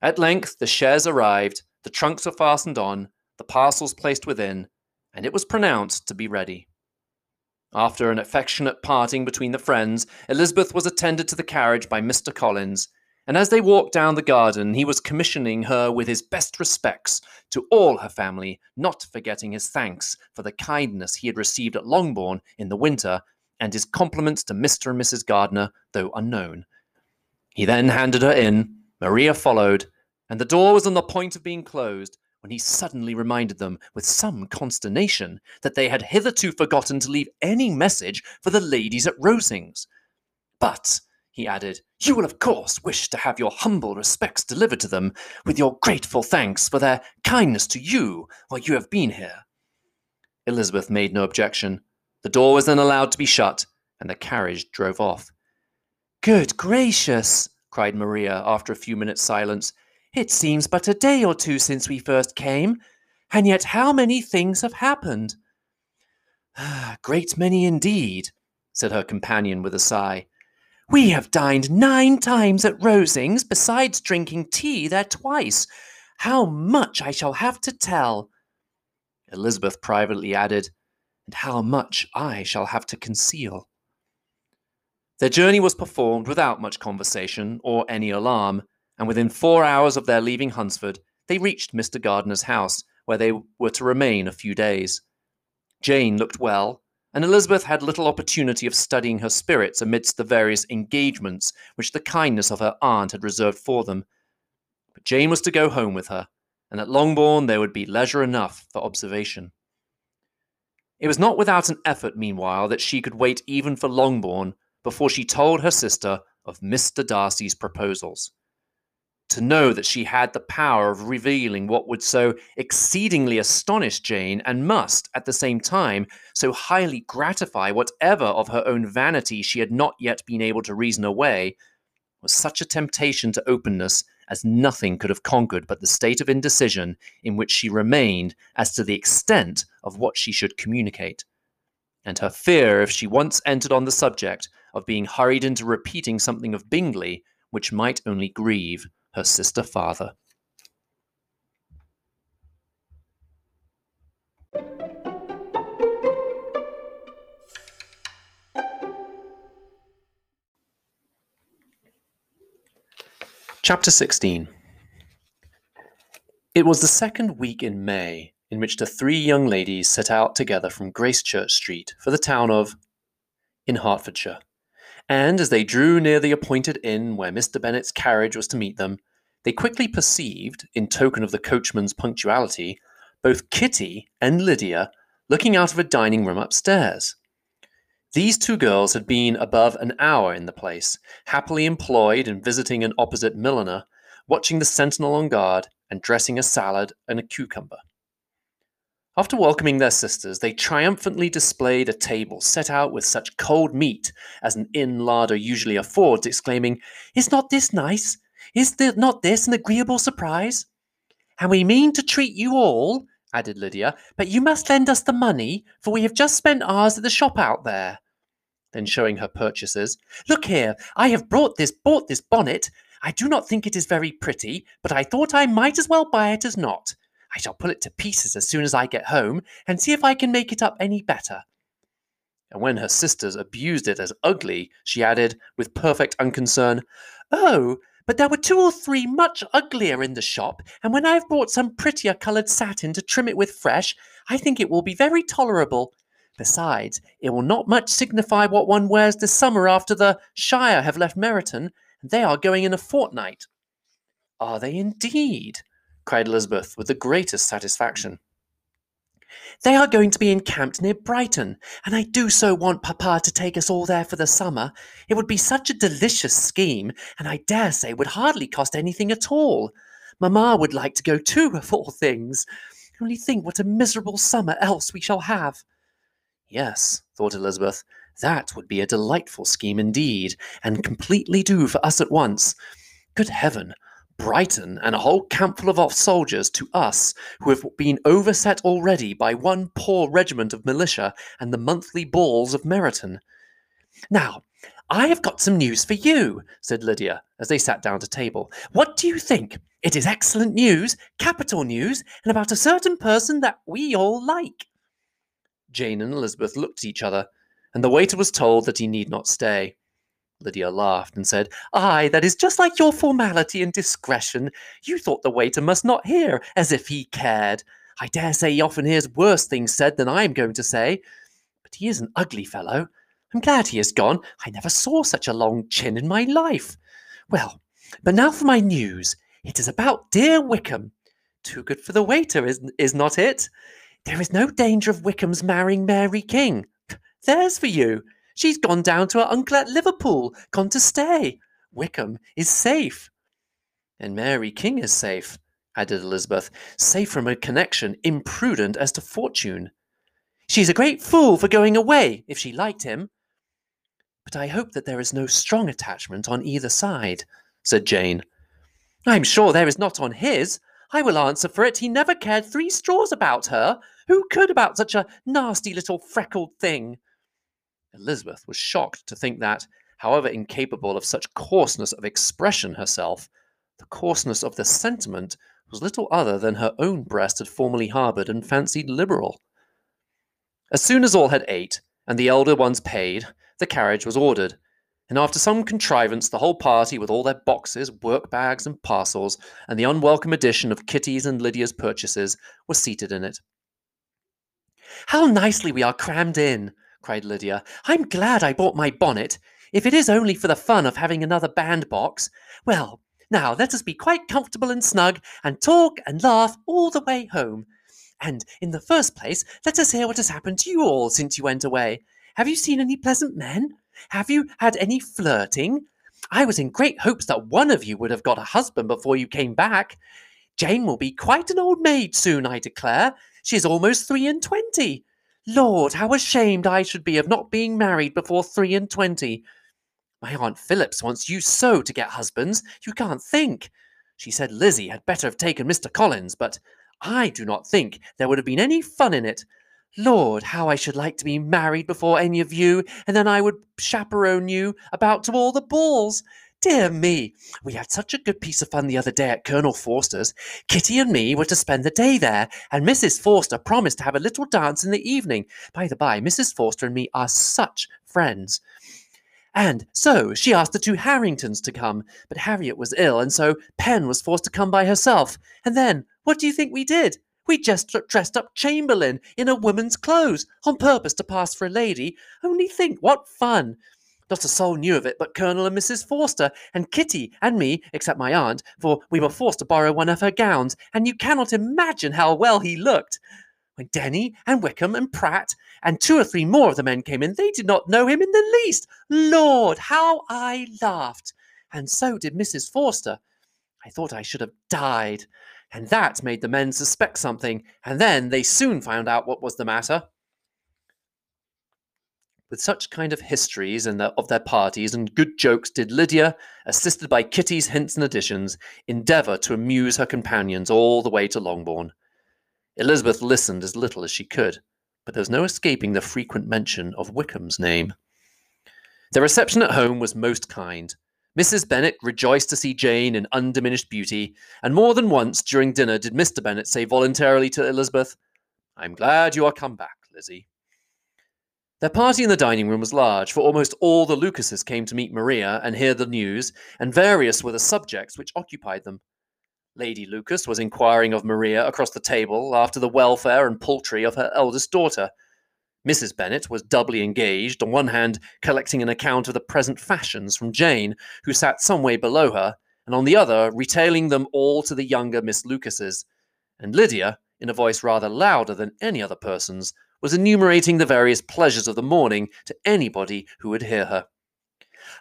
At length the chaise arrived, the trunks were fastened on, the parcels placed within, and it was pronounced to be ready. After an affectionate parting between the friends, Elizabeth was attended to the carriage by Mr. Collins, and as they walked down the garden, he was commissioning her with his best respects to all her family, not forgetting his thanks for the kindness he had received at Longbourn in the winter, and his compliments to Mr. and Mrs. Gardiner, though unknown. He then handed her in, Maria followed, and the door was on the point of being closed when he suddenly reminded them, with some consternation, that they had hitherto forgotten to leave any message for the ladies at Rosings. But, he added, you will of course wish to have your humble respects delivered to them, with your grateful thanks for their kindness to you while you have been here. Elizabeth made no objection. The door was then allowed to be shut, and the carriage drove off. Good gracious! cried Maria after a few minutes' silence. It seems but a day or two since we first came, and yet how many things have happened! A great many indeed, said her companion with a sigh. We have dined nine times at Rosings, besides drinking tea there twice. How much I shall have to tell! Elizabeth privately added, and how much I shall have to conceal. Their journey was performed without much conversation or any alarm, and within four hours of their leaving Hunsford, they reached Mr. Gardiner's house, where they were to remain a few days. Jane looked well, and Elizabeth had little opportunity of studying her spirits amidst the various engagements which the kindness of her aunt had reserved for them. But Jane was to go home with her, and at Longbourn there would be leisure enough for observation. It was not without an effort, meanwhile, that she could wait even for Longbourn before she told her sister of Mr. Darcy's proposals to know that she had the power of revealing what would so exceedingly astonish Jane and must, at the same time, so highly gratify whatever of her own vanity she had not yet been able to reason away, was such a temptation to openness as nothing could have conquered but the state of indecision in which she remained as to the extent of what she should communicate. And her fear, if she once entered on the subject, of being hurried into repeating something of Bingley which might only grieve her sister father. Chapter 16 It was the second week in May in which the three young ladies set out together from Gracechurch Street for the town of in Hertfordshire and as they drew near the appointed inn where Mr. Bennet's carriage was to meet them, they quickly perceived, in token of the coachman's punctuality, both Kitty and Lydia looking out of a dining room upstairs. These two girls had been above an hour in the place, happily employed in visiting an opposite milliner, watching the sentinel on guard, and dressing a salad and a cucumber. After welcoming their sisters, they triumphantly displayed a table set out with such cold meat as an inn larder usually affords, exclaiming, Is not this nice? Is there not this an agreeable surprise? And we mean to treat you all, added Lydia, but you must lend us the money, for we have just spent ours at the shop out there. Then showing her purchases, Look here, I have brought this bought this bonnet. I do not think it is very pretty, but I thought I might as well buy it as not. I shall pull it to pieces as soon as I get home and see if I can make it up any better. And when her sisters abused it as ugly, she added, with perfect unconcern, Oh, but there were two or three much uglier in the shop, and when I have brought some prettier coloured satin to trim it with fresh, I think it will be very tolerable. Besides, it will not much signify what one wears this summer after the Shire have left Meryton, and they are going in a fortnight. Are they indeed? Cried Elizabeth with the greatest satisfaction. They are going to be encamped near Brighton, and I do so want Papa to take us all there for the summer. It would be such a delicious scheme, and I dare say would hardly cost anything at all. Mamma would like to go too, of all things. Only think what a miserable summer else we shall have. Yes, thought Elizabeth, that would be a delightful scheme indeed, and completely do for us at once. Good heaven, Brighton and a whole campful of our soldiers to us, who have been overset already by one poor regiment of militia and the monthly balls of Meryton. Now, I have got some news for you, said Lydia, as they sat down to table. What do you think? It is excellent news, capital news, and about a certain person that we all like. Jane and Elizabeth looked at each other, and the waiter was told that he need not stay. Lydia laughed and said, Ay, that is just like your formality and discretion. You thought the waiter must not hear, as if he cared. I dare say he often hears worse things said than I am going to say. But he is an ugly fellow. I'm glad he is gone. I never saw such a long chin in my life. Well, but now for my news. It is about dear Wickham. Too good for the waiter, is, is not it? There is no danger of Wickham's marrying Mary King. There's for you. She's gone down to her uncle at Liverpool, gone to stay. Wickham is safe. And Mary King is safe, added Elizabeth, safe from a connection imprudent as to fortune. She's a great fool for going away, if she liked him. But I hope that there is no strong attachment on either side, said Jane. I'm sure there is not on his. I will answer for it he never cared three straws about her. Who could about such a nasty little freckled thing? Elizabeth was shocked to think that, however incapable of such coarseness of expression herself, the coarseness of the sentiment was little other than her own breast had formerly harboured and fancied liberal. As soon as all had ate, and the elder ones paid, the carriage was ordered, and after some contrivance, the whole party, with all their boxes, work bags, and parcels, and the unwelcome addition of Kitty's and Lydia's purchases, were seated in it. How nicely we are crammed in, cried Lydia. I'm glad I bought my bonnet, if it is only for the fun of having another bandbox. Well, now let us be quite comfortable and snug, and talk and laugh all the way home. And in the first place, let us hear what has happened to you all since you went away. Have you seen any pleasant men? Have you had any flirting? I was in great hopes that one of you would have got a husband before you came back. Jane will be quite an old maid soon, I declare. She is almost three and twenty. Lord, how ashamed I should be of not being married before three and twenty. My Aunt Philips wants you so to get husbands, you can't think. She said Lizzie had better have taken Mr. Collins, but I do not think there would have been any fun in it. Lord, how I should like to be married before any of you, and then I would chaperone you about to all the balls. Dear me, we had such a good piece of fun the other day at Colonel Forster's. Kitty and me were to spend the day there, and Mrs. Forster promised to have a little dance in the evening. By the by, Mrs. Forster and me are such friends. And so she asked the two Harringtons to come, but Harriet was ill, and so Pen was forced to come by herself. And then, what do you think we did? We just dressed up Chamberlayne in a woman's clothes, on purpose to pass for a lady. Only think, what fun! Not a soul knew of it but Colonel and Mrs. Forster, and Kitty and me, except my aunt, for we were forced to borrow one of her gowns, and you cannot imagine how well he looked. When Denny and Wickham and Pratt and two or three more of the men came in, they did not know him in the least. Lord, how I laughed! And so did Mrs. Forster. I thought I should have died. And that made the men suspect something, and then they soon found out what was the matter. With such kind of histories and of their parties and good jokes did Lydia, assisted by Kitty's hints and additions, endeavour to amuse her companions all the way to Longbourn. Elizabeth listened as little as she could, but there was no escaping the frequent mention of Wickham's name. The reception at home was most kind. Mrs. Bennet rejoiced to see Jane in undiminished beauty, and more than once during dinner did Mr. Bennet say voluntarily to Elizabeth, I'm glad you are come back, Lizzie. Their party in the dining room was large, for almost all the Lucases came to meet Maria and hear the news, and various were the subjects which occupied them. Lady Lucas was inquiring of Maria across the table after the welfare and poultry of her eldest daughter. Mrs. Bennet was doubly engaged, on one hand collecting an account of the present fashions from Jane, who sat some way below her, and on the other retailing them all to the younger Miss Lucases. And Lydia, in a voice rather louder than any other person's, was enumerating the various pleasures of the morning to anybody who would hear her.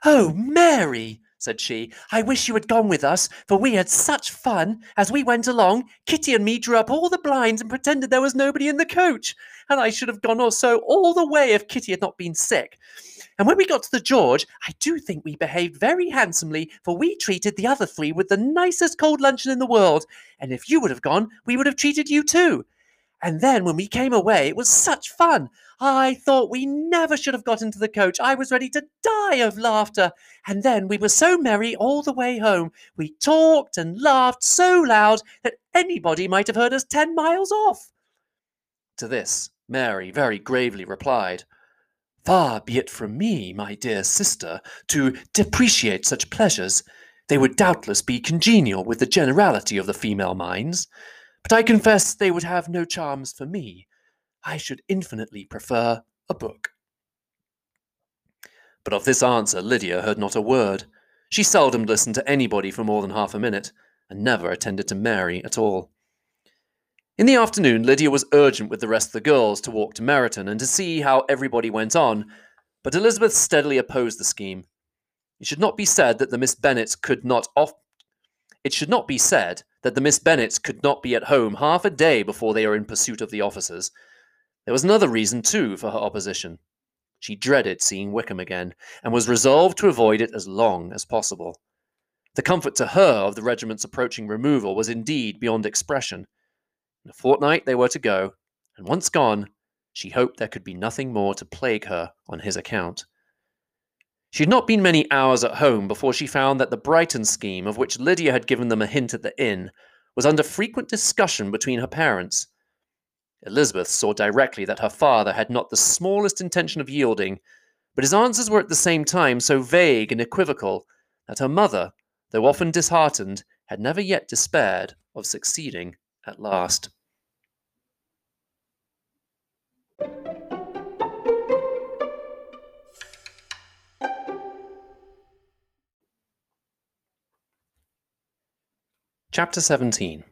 Oh, Mary, said she, I wish you had gone with us, for we had such fun. As we went along, Kitty and me drew up all the blinds and pretended there was nobody in the coach. And I should have gone or so all the way if Kitty had not been sick. And when we got to the George, I do think we behaved very handsomely, for we treated the other three with the nicest cold luncheon in the world. And if you would have gone, we would have treated you too. And then when we came away, it was such fun. I thought we never should have got into the coach. I was ready to die of laughter. And then we were so merry all the way home. We talked and laughed so loud that anybody might have heard us ten miles off. To this, Mary very gravely replied, Far be it from me, my dear sister, to depreciate such pleasures. They would doubtless be congenial with the generality of the female minds, but I confess they would have no charms for me. I should infinitely prefer a book. But of this answer Lydia heard not a word. She seldom listened to anybody for more than half a minute, and never attended to Mary at all. In the afternoon, Lydia was urgent with the rest of the girls to walk to Meryton and to see how everybody went on, but Elizabeth steadily opposed the scheme. It should not be said that the Miss Bennets could not off it should not be said that the Miss Bennets could not be at home half a day before they are in pursuit of the officers. There was another reason, too, for her opposition. She dreaded seeing Wickham again, and was resolved to avoid it as long as possible. The comfort to her of the regiment's approaching removal was indeed beyond expression. In a fortnight they were to go, and once gone, she hoped there could be nothing more to plague her on his account. She had not been many hours at home before she found that the Brighton scheme, of which Lydia had given them a hint at the inn, was under frequent discussion between her parents. Elizabeth saw directly that her father had not the smallest intention of yielding, but his answers were at the same time so vague and equivocal that her mother, though often disheartened, had never yet despaired of succeeding at last. Chapter 17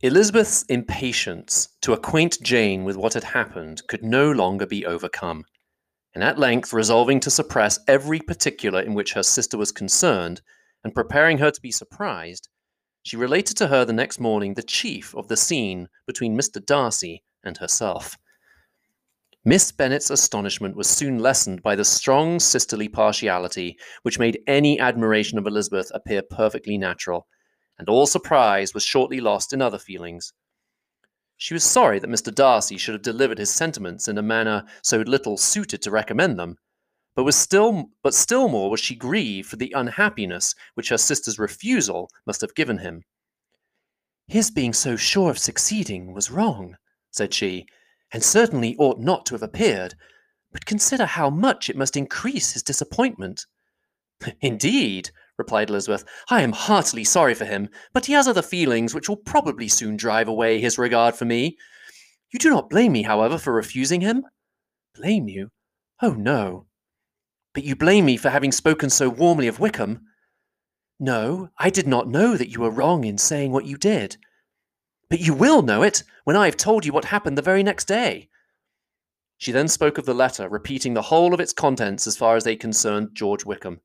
Elizabeth's impatience to acquaint Jane with what had happened could no longer be overcome, and at length resolving to suppress every particular in which her sister was concerned, and preparing her to be surprised, she related to her the next morning the chief of the scene between Mr. Darcy and herself. Miss Bennet's astonishment was soon lessened by the strong sisterly partiality which made any admiration of Elizabeth appear perfectly natural and all surprise was shortly lost in other feelings. She was sorry that Mr. Darcy should have delivered his sentiments in a manner so little suited to recommend them, but was still but still more was she grieved for the unhappiness which her sister's refusal must have given him. His being so sure of succeeding was wrong, said she, and certainly ought not to have appeared, but consider how much it must increase his disappointment. Indeed, replied Elizabeth. I am heartily sorry for him, but he has other feelings which will probably soon drive away his regard for me. You do not blame me, however, for refusing him? Blame you? Oh, no. But you blame me for having spoken so warmly of Wickham? No, I did not know that you were wrong in saying what you did. But you will know it when I have told you what happened the very next day. She then spoke of the letter, repeating the whole of its contents as far as they concerned George Wickham.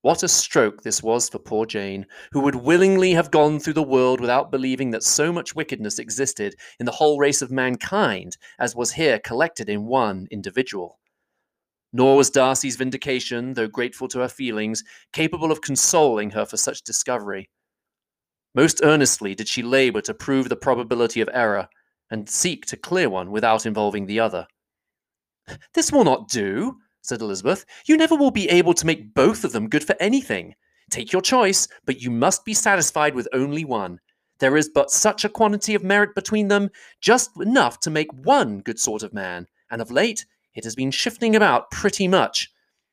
What a stroke this was for poor Jane, who would willingly have gone through the world without believing that so much wickedness existed in the whole race of mankind as was here collected in one individual. Nor was Darcy's vindication, though grateful to her feelings, capable of consoling her for such discovery. Most earnestly did she labor to prove the probability of error, and seek to clear one without involving the other. This will not do, said Elizabeth. You never will be able to make both of them good for anything. Take your choice, but you must be satisfied with only one. There is but such a quantity of merit between them, just enough to make one good sort of man, and of late it has been shifting about pretty much.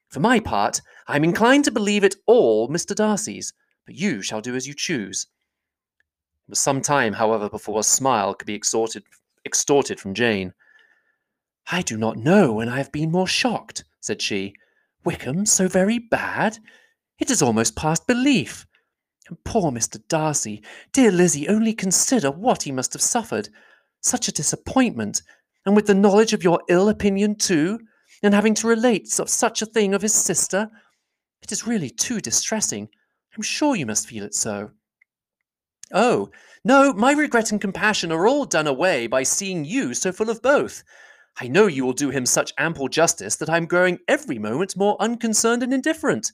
For my part, I am inclined to believe it all Mr. Darcy's, but you shall do as you choose. Some time, however, before a smile could be extorted, extorted from Jane. I do not know when I have been more shocked, said she. Wickham so very bad? It is almost past belief. And poor Mr. Darcy, dear Lizzie, only consider what he must have suffered. Such a disappointment, and with the knowledge of your ill opinion too, and having to relate such a thing of his sister. It is really too distressing. I'm sure you must feel it so. Oh, no, my regret and compassion are all done away by seeing you so full of both. I know you will do him such ample justice that I am growing every moment more unconcerned and indifferent.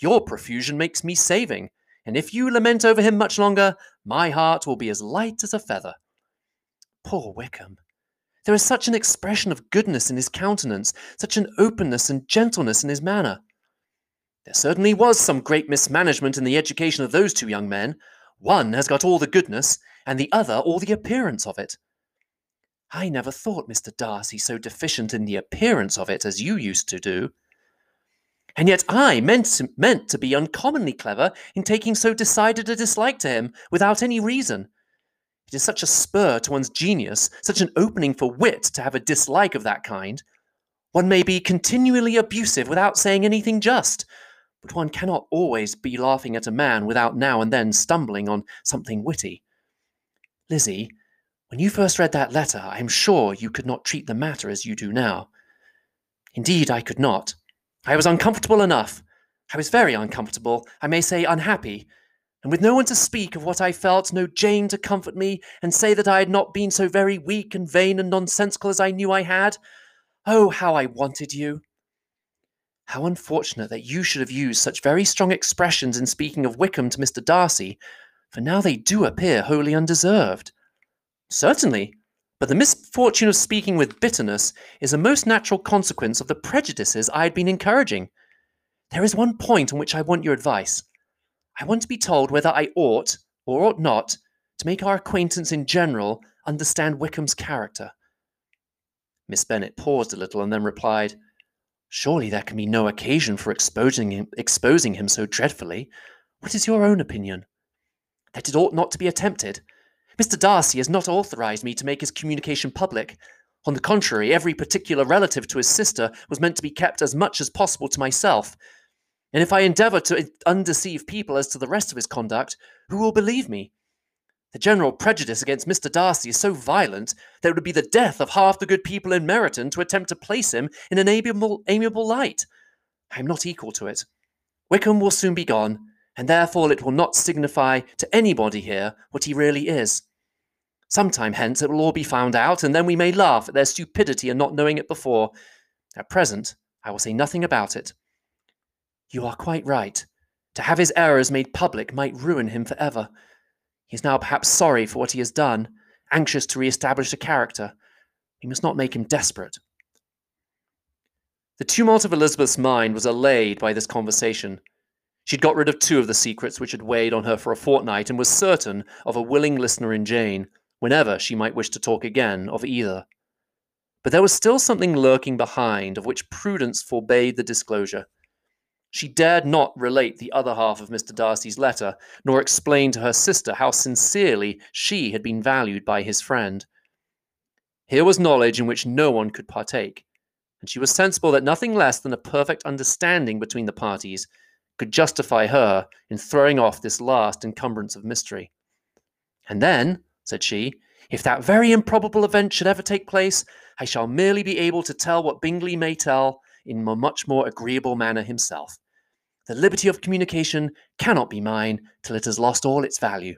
Your profusion makes me saving, and if you lament over him much longer, my heart will be as light as a feather. Poor Wickham! There is such an expression of goodness in his countenance, such an openness and gentleness in his manner. There certainly was some great mismanagement in the education of those two young men. One has got all the goodness, and the other all the appearance of it. I never thought Mr. Darcy so deficient in the appearance of it as you used to do. And yet I meant to, meant to be uncommonly clever in taking so decided a dislike to him without any reason. It is such a spur to one's genius, such an opening for wit to have a dislike of that kind. One may be continually abusive without saying anything just, but one cannot always be laughing at a man without now and then stumbling on something witty. Lizzie, when you first read that letter, I am sure you could not treat the matter as you do now. Indeed, I could not. I was uncomfortable enough. I was very uncomfortable, I may say unhappy, and with no one to speak of what I felt, no Jane to comfort me and say that I had not been so very weak and vain and nonsensical as I knew I had. Oh, how I wanted you! How unfortunate that you should have used such very strong expressions in speaking of Wickham to Mr. Darcy, for now they do appear wholly undeserved. Certainly, but the misfortune of speaking with bitterness is a most natural consequence of the prejudices I had been encouraging. There is one point on which I want your advice. I want to be told whether I ought, or ought not, to make our acquaintance in general understand Wickham's character. Miss Bennet paused a little and then replied, Surely there can be no occasion for exposing him, exposing him so dreadfully. What is your own opinion? That it ought not to be attempted. Mr. Darcy has not authorized me to make his communication public. On the contrary, every particular relative to his sister was meant to be kept as much as possible to myself. And if I endeavour to undeceive people as to the rest of his conduct, who will believe me? The general prejudice against Mr. Darcy is so violent that it would be the death of half the good people in Meryton to attempt to place him in an amiable, amiable light. I am not equal to it. Wickham will soon be gone, and therefore it will not signify to anybody here what he really is. Some time hence it will all be found out, and then we may laugh at their stupidity in not knowing it before. At present, I will say nothing about it. You are quite right. To have his errors made public might ruin him for ever. He is now perhaps sorry for what he has done, anxious to re establish a character. We must not make him desperate. The tumult of Elizabeth's mind was allayed by this conversation. She'd got rid of two of the secrets which had weighed on her for a fortnight, and was certain of a willing listener in Jane, whenever she might wish to talk again of either. But there was still something lurking behind, of which prudence forbade the disclosure. She dared not relate the other half of Mr. Darcy's letter, nor explain to her sister how sincerely she had been valued by his friend. Here was knowledge in which no one could partake, and she was sensible that nothing less than a perfect understanding between the parties could justify her in throwing off this last encumbrance of mystery. And then, said she, if that very improbable event should ever take place, I shall merely be able to tell what Bingley may tell, in a much more agreeable manner himself. The liberty of communication cannot be mine till it has lost all its value.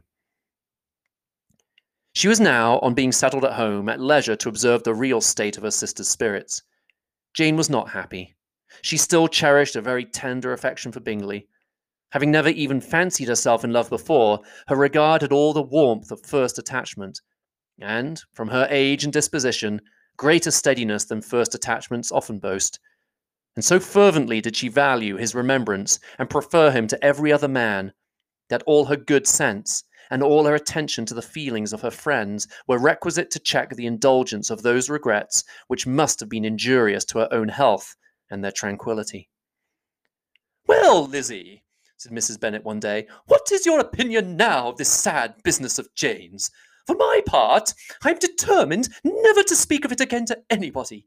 She was now, on being settled at home, at leisure to observe the real state of her sister's spirits. Jane was not happy. She still cherished a very tender affection for Bingley. Having never even fancied herself in love before, her regard had all the warmth of first attachment, and, from her age and disposition, greater steadiness than first attachments often boast, and so fervently did she value his remembrance and prefer him to every other man, that all her good sense and all her attention to the feelings of her friends were requisite to check the indulgence of those regrets which must have been injurious to her own health and their tranquillity. Well, Lizzie, said Mrs. Bennet one day, what is your opinion now of this sad business of Jane's? For my part, I am determined never to speak of it again to anybody,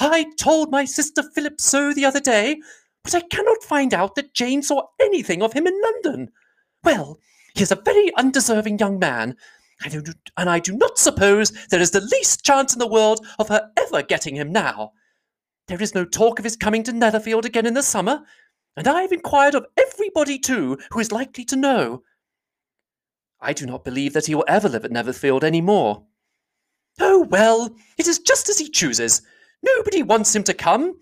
I told my sister Philips so the other day, but I cannot find out that Jane saw anything of him in London. Well, he is a very undeserving young man, and I do not suppose there is the least chance in the world of her ever getting him now. There is no talk of his coming to Netherfield again in the summer, and I have inquired of everybody too who is likely to know. I do not believe that he will ever live at Netherfield any more. Oh, well, it is just as he chooses. Nobody wants him to come,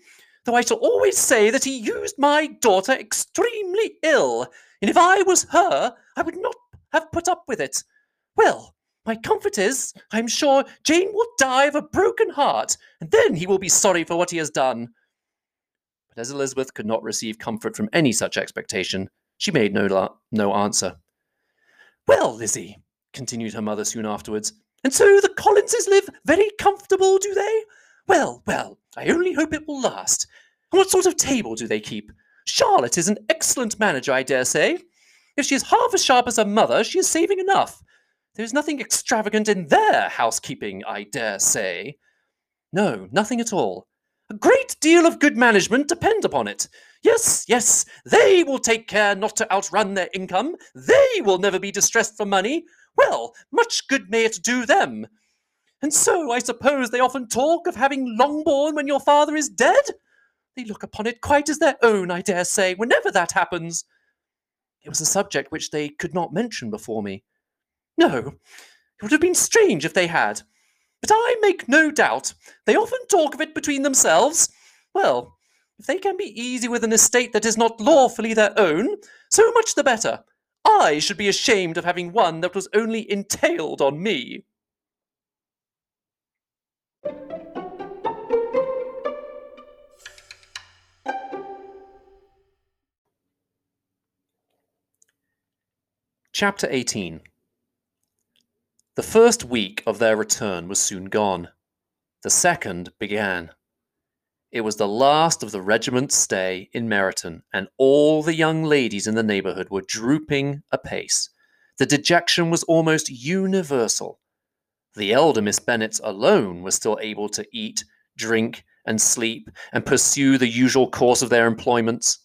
though I shall always say that he used my daughter extremely ill, and if I was her, I would not have put up with it. Well, my comfort is, I am sure Jane will die of a broken heart, and then he will be sorry for what he has done. But as Elizabeth could not receive comfort from any such expectation, she made no, la- no answer. Well, Lizzie, continued her mother soon afterwards, And so the Collinses live very comfortable, do they? Well, well, I only hope it will last. And what sort of table do they keep? Charlotte is an excellent manager, I dare say. If she is half as sharp as her mother, she is saving enough. There is nothing extravagant in their housekeeping, I dare say. No, nothing at all. A great deal of good management depend upon it. Yes, yes, they will take care not to outrun their income. They will never be distressed for money. Well, much good may it do them. And so I suppose they often talk of having Longbourn when your father is dead? They look upon it quite as their own, I dare say, whenever that happens. It was a subject which they could not mention before me. No, it would have been strange if they had. But I make no doubt they often talk of it between themselves. Well, if they can be easy with an estate that is not lawfully their own, so much the better. I should be ashamed of having one that was only entailed on me. Chapter 18 The first week of their return was soon gone. The second began. It was the last of the regiment's stay in Meryton, and all the young ladies in the neighbourhood were drooping apace. The dejection was almost universal. The elder Miss Bennet alone was still able to eat, drink, and sleep, and pursue the usual course of their employments.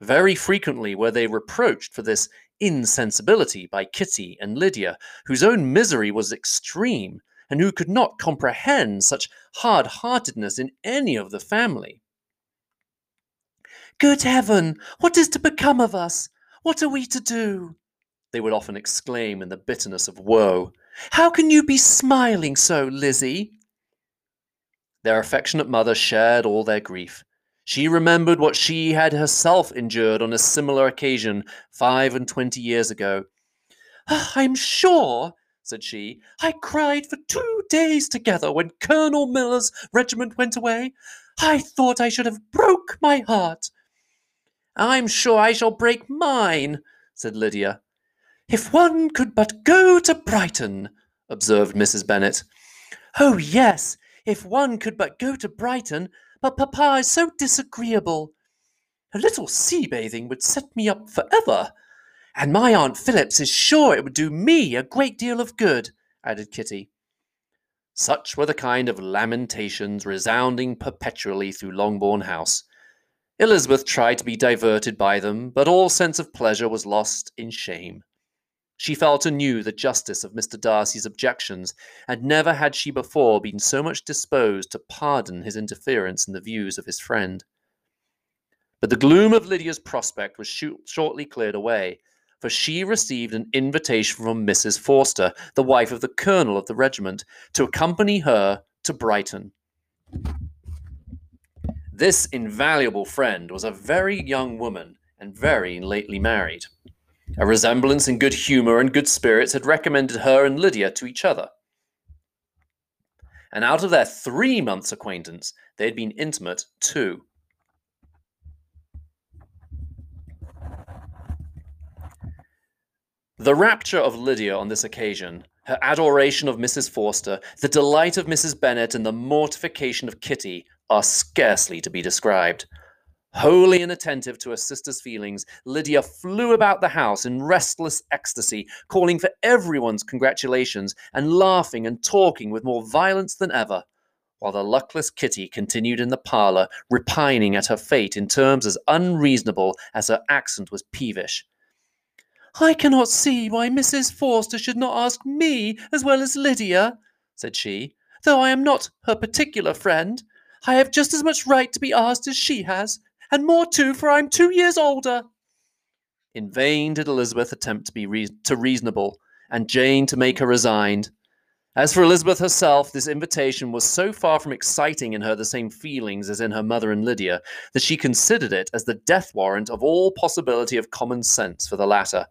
Very frequently were they reproached for this insensibility by Kitty and Lydia, whose own misery was extreme, and who could not comprehend such hard heartedness in any of the family. Good heaven, what is to become of us? What are we to do? They would often exclaim in the bitterness of woe. How can you be smiling so, Lizzie? Their affectionate mother shared all their grief. She remembered what she had herself endured on a similar occasion five and twenty years ago. Ah, I'm sure said she. I cried for two days together when Colonel Miller's regiment went away. I thought I should have broke my heart. I'm sure I shall break mine, said Lydia. If one could but go to Brighton, observed Mrs. Bennet. Oh, yes, if one could but go to Brighton, but papa is so disagreeable. A little sea bathing would set me up for ever. And my Aunt Philips is sure it would do me a great deal of good, added Kitty. Such were the kind of lamentations resounding perpetually through Longbourn House. Elizabeth tried to be diverted by them, but all sense of pleasure was lost in shame. She felt anew the justice of Mr. Darcy's objections, and never had she before been so much disposed to pardon his interference in the views of his friend. But the gloom of Lydia's prospect was shortly cleared away for she received an invitation from Mrs. Forster, the wife of the colonel of the regiment, to accompany her to Brighton. This invaluable friend was a very young woman and very lately married. A resemblance in good humour and good spirits had recommended her and Lydia to each other. And out of their three months' acquaintance, they had been intimate two. The rapture of Lydia on this occasion, her adoration of Mrs. Forster, the delight of Mrs. Bennet, and the mortification of Kitty are scarcely to be described. Wholly inattentive to her sister's feelings, Lydia flew about the house in restless ecstasy, calling for everyone's congratulations, and laughing and talking with more violence than ever, while the luckless Kitty continued in the parlour, repining at her fate in terms as unreasonable as her accent was peevish. I cannot see why Mrs. Forster should not ask me as well as Lydia, said she, though I am not her particular friend. I have just as much right to be asked as she has, and more too, for I am two years older. In vain did Elizabeth attempt to be re- to reasonable, and Jane to make her resigned. As for Elizabeth herself, this invitation was so far from exciting in her the same feelings as in her mother and Lydia, that she considered it as the death warrant of all possibility of common sense for the latter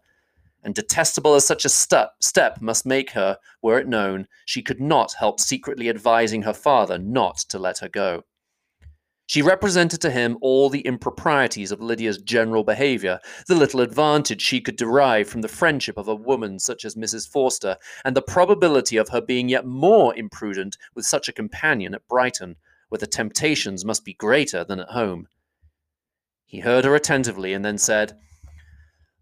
and detestable as such a step, step must make her, were it known, she could not help secretly advising her father not to let her go. She represented to him all the improprieties of Lydia's general behaviour, the little advantage she could derive from the friendship of a woman such as Mrs. Forster, and the probability of her being yet more imprudent with such a companion at Brighton, where the temptations must be greater than at home. He heard her attentively and then said,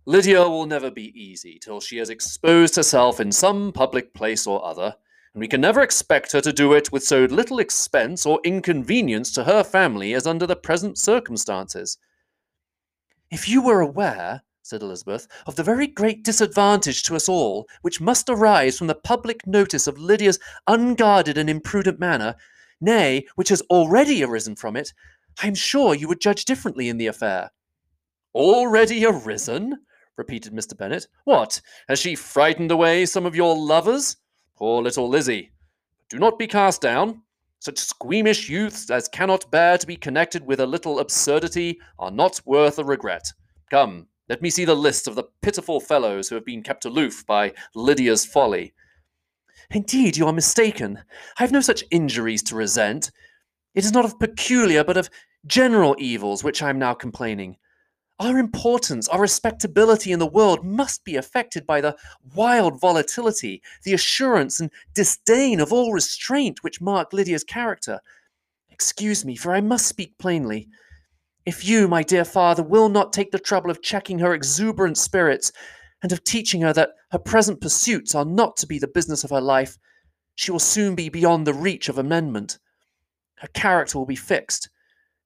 Lydia will never be easy till she has exposed herself in some public place or other and we can never expect her to do it with so little expense or inconvenience to her family as under the present circumstances. If you were aware, said Elizabeth, of the very great disadvantage to us all which must arise from the public notice of Lydia's unguarded and imprudent manner, nay, which has already arisen from it, I am sure you would judge differently in the affair. Already arisen? repeated Mr. Bennet. What, has she frightened away some of your lovers? Poor little Lizzie. Do not be cast down. Such squeamish youths as cannot bear to be connected with a little absurdity are not worth a regret. Come, let me see the list of the pitiful fellows who have been kept aloof by Lydia's folly. Indeed, you are mistaken. I have no such injuries to resent. It is not of peculiar, but of general evils which I am now complaining. Our importance, our respectability in the world must be affected by the wild volatility, the assurance and disdain of all restraint which mark Lydia's character. Excuse me, for I must speak plainly. If you, my dear father, will not take the trouble of checking her exuberant spirits, and of teaching her that her present pursuits are not to be the business of her life, she will soon be beyond the reach of amendment. Her character will be fixed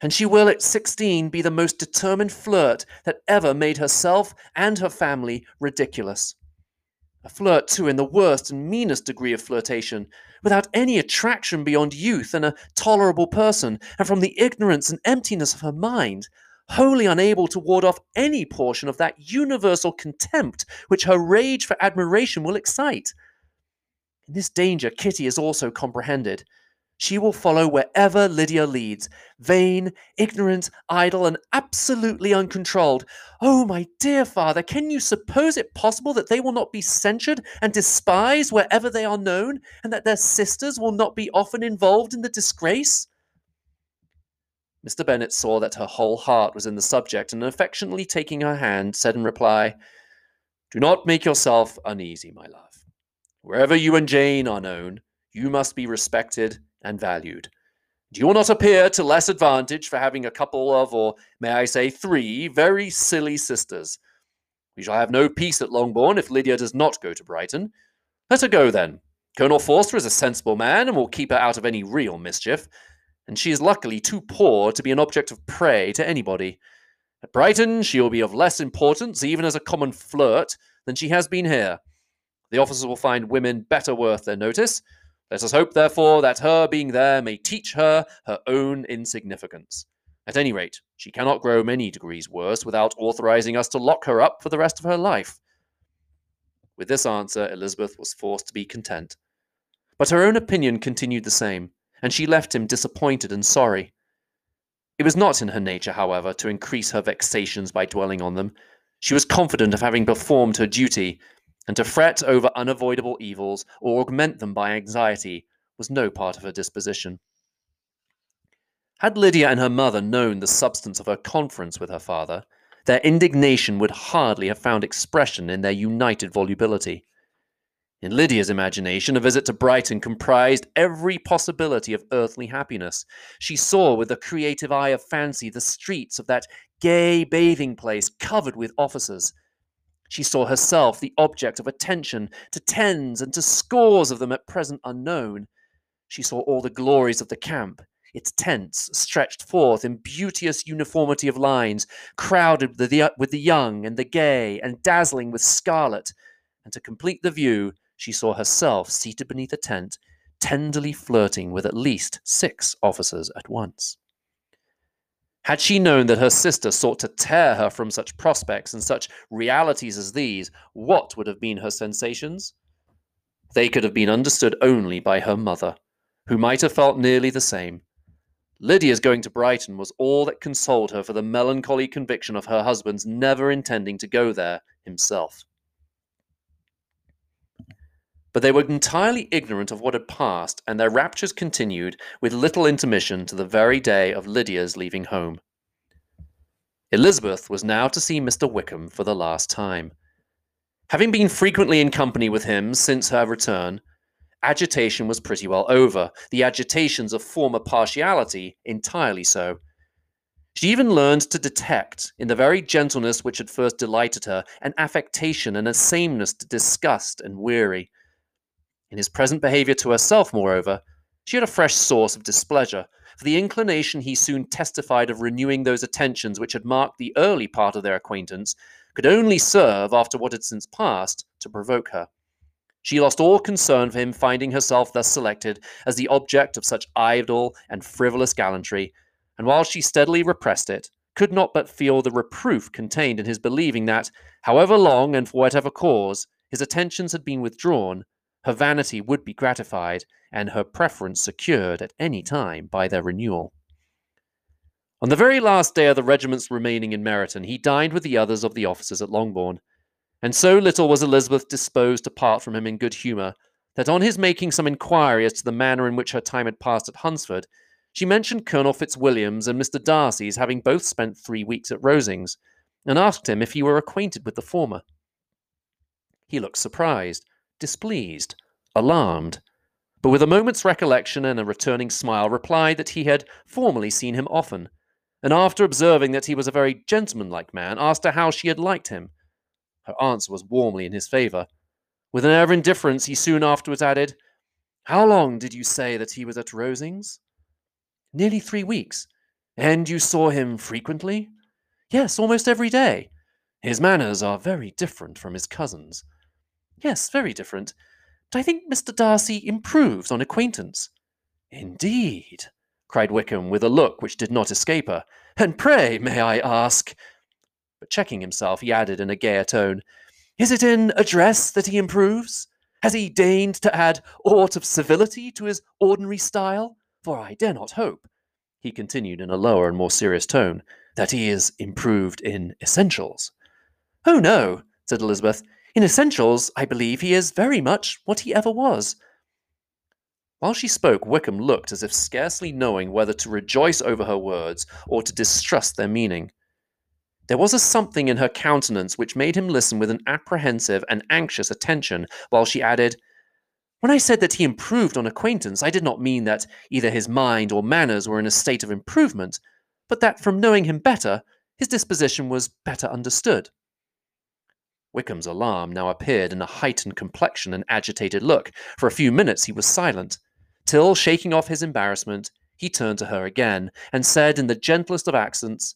and she will at 16 be the most determined flirt that ever made herself and her family ridiculous. A flirt, too, in the worst and meanest degree of flirtation, without any attraction beyond youth and a tolerable person, and from the ignorance and emptiness of her mind, wholly unable to ward off any portion of that universal contempt which her rage for admiration will excite. In this danger Kitty is also comprehended, she will follow wherever Lydia leads, vain, ignorant, idle, and absolutely uncontrolled. Oh, my dear father, can you suppose it possible that they will not be censured and despised wherever they are known, and that their sisters will not be often involved in the disgrace? Mr. Bennet saw that her whole heart was in the subject, and affectionately taking her hand, said in reply, Do not make yourself uneasy, my love. Wherever you and Jane are known, you must be respected and valued. Do You not appear to less advantage for having a couple of, or may I say three, very silly sisters. We shall have no peace at Longbourn if Lydia does not go to Brighton. Let her go then. Colonel Forster is a sensible man and will keep her out of any real mischief, and she is luckily too poor to be an object of prey to anybody. At Brighton, she will be of less importance, even as a common flirt, than she has been here. The officers will find women better worth their notice, let us hope, therefore, that her being there may teach her her own insignificance. At any rate, she cannot grow many degrees worse without authorizing us to lock her up for the rest of her life. With this answer, Elizabeth was forced to be content. But her own opinion continued the same, and she left him disappointed and sorry. It was not in her nature, however, to increase her vexations by dwelling on them. She was confident of having performed her duty, and to fret over unavoidable evils or augment them by anxiety was no part of her disposition. Had Lydia and her mother known the substance of her conference with her father, their indignation would hardly have found expression in their united volubility. In Lydia's imagination, a visit to Brighton comprised every possibility of earthly happiness. She saw with the creative eye of fancy the streets of that gay bathing place covered with officers, she saw herself the object of attention to tens and to scores of them at present unknown. She saw all the glories of the camp, its tents stretched forth in beauteous uniformity of lines, crowded with the, with the young and the gay, and dazzling with scarlet. And to complete the view, she saw herself seated beneath a tent, tenderly flirting with at least six officers at once. Had she known that her sister sought to tear her from such prospects and such realities as these, what would have been her sensations? They could have been understood only by her mother, who might have felt nearly the same. Lydia's going to Brighton was all that consoled her for the melancholy conviction of her husband's never intending to go there himself. But they were entirely ignorant of what had passed, and their raptures continued with little intermission to the very day of Lydia's leaving home. Elizabeth was now to see Mr. Wickham for the last time. Having been frequently in company with him since her return, agitation was pretty well over, the agitations of former partiality entirely so. She even learned to detect, in the very gentleness which had first delighted her, an affectation and a sameness to disgust and weary. In his present behaviour to herself, moreover, she had a fresh source of displeasure, for the inclination he soon testified of renewing those attentions which had marked the early part of their acquaintance could only serve, after what had since passed, to provoke her. She lost all concern for him finding herself thus selected as the object of such idle and frivolous gallantry, and while she steadily repressed it, could not but feel the reproof contained in his believing that, however long and for whatever cause, his attentions had been withdrawn, her vanity would be gratified, and her preference secured at any time by their renewal. On the very last day of the regiment's remaining in Meryton, he dined with the others of the officers at Longbourn, and so little was Elizabeth disposed to part from him in good humour that on his making some inquiry as to the manner in which her time had passed at Hunsford, she mentioned Colonel Fitzwilliam's and Mr. Darcy's having both spent three weeks at Rosings, and asked him if he were acquainted with the former. He looked surprised, displeased, alarmed, but with a moment's recollection and a returning smile replied that he had formerly seen him often, and after observing that he was a very gentlemanlike man, asked her how she had liked him. Her answer was warmly in his favour. With an air of indifference, he soon afterwards added, How long did you say that he was at Rosings? Nearly three weeks. And you saw him frequently? Yes, almost every day. His manners are very different from his cousin's. Yes, very different. But I think Mr. Darcy improves on acquaintance. Indeed, cried Wickham with a look which did not escape her. And pray, may I ask? But checking himself, he added in a gayer tone, Is it in address that he improves? Has he deigned to add aught of civility to his ordinary style? For I dare not hope, he continued in a lower and more serious tone, that he is improved in essentials. Oh, no, said Elizabeth. In essentials, I believe he is very much what he ever was. While she spoke, Wickham looked as if scarcely knowing whether to rejoice over her words or to distrust their meaning. There was a something in her countenance which made him listen with an apprehensive and anxious attention, while she added, When I said that he improved on acquaintance, I did not mean that either his mind or manners were in a state of improvement, but that from knowing him better, his disposition was better understood. Wickham's alarm now appeared in a heightened complexion and agitated look. For a few minutes he was silent, till, shaking off his embarrassment, he turned to her again, and said in the gentlest of accents,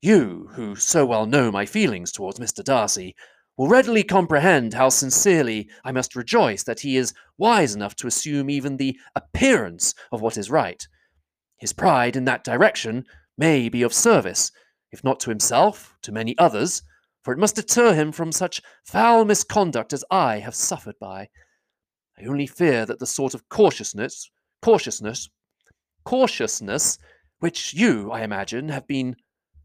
You, who so well know my feelings towards Mr. Darcy, will readily comprehend how sincerely I must rejoice that he is wise enough to assume even the appearance of what is right. His pride in that direction may be of service, if not to himself, to many others, for it must deter him from such foul misconduct as I have suffered by. I only fear that the sort of cautiousness, cautiousness, cautiousness which you, I imagine, have been,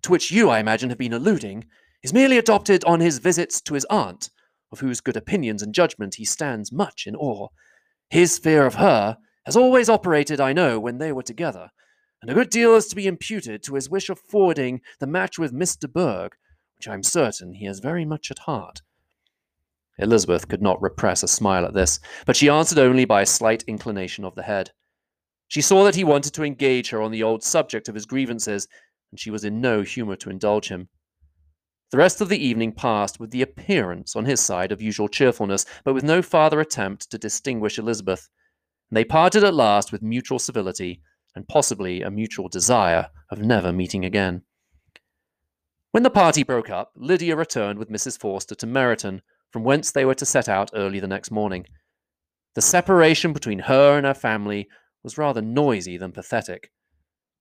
to which you, I imagine, have been alluding, is merely adopted on his visits to his aunt, of whose good opinions and judgment he stands much in awe. His fear of her has always operated, I know, when they were together, and a good deal is to be imputed to his wish of forwarding the match with de Bourgh, which I am certain he has very much at heart. Elizabeth could not repress a smile at this, but she answered only by a slight inclination of the head. She saw that he wanted to engage her on the old subject of his grievances, and she was in no humour to indulge him. The rest of the evening passed with the appearance, on his side, of usual cheerfulness, but with no farther attempt to distinguish Elizabeth, and they parted at last with mutual civility, and possibly a mutual desire of never meeting again. When the party broke up, Lydia returned with Mrs. Forster to Meryton, from whence they were to set out early the next morning. The separation between her and her family was rather noisy than pathetic.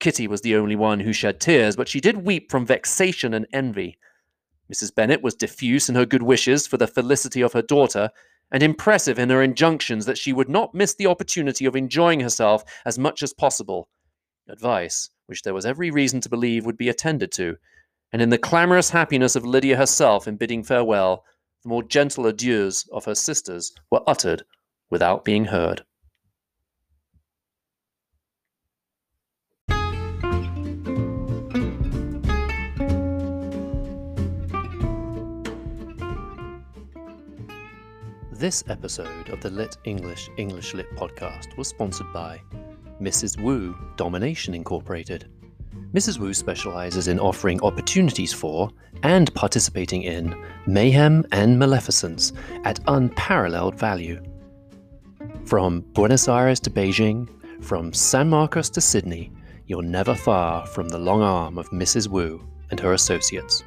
Kitty was the only one who shed tears, but she did weep from vexation and envy. Mrs. Bennet was diffuse in her good wishes for the felicity of her daughter, and impressive in her injunctions that she would not miss the opportunity of enjoying herself as much as possible. Advice which there was every reason to believe would be attended to, and in the clamorous happiness of Lydia herself in bidding farewell, the more gentle adieus of her sisters were uttered without being heard. This episode of the Lit English English Lit podcast was sponsored by Mrs. Wu Domination Incorporated. Mrs. Wu specializes in offering opportunities for and participating in mayhem and maleficence at unparalleled value. From Buenos Aires to Beijing, from San Marcos to Sydney, you're never far from the long arm of Mrs. Wu and her associates.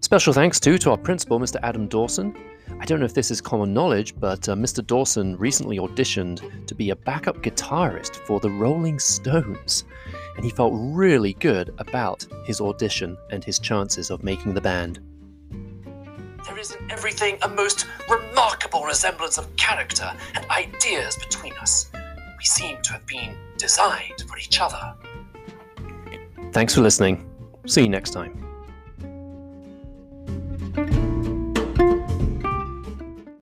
Special thanks too to our principal, Mr. Adam Dawson. I don't know if this is common knowledge, but uh, Mr. Dawson recently auditioned to be a backup guitarist for the Rolling Stones, and he felt really good about his audition and his chances of making the band. There is in everything a most remarkable resemblance of character and ideas between us. We seem to have been designed for each other. Thanks for listening. See you next time.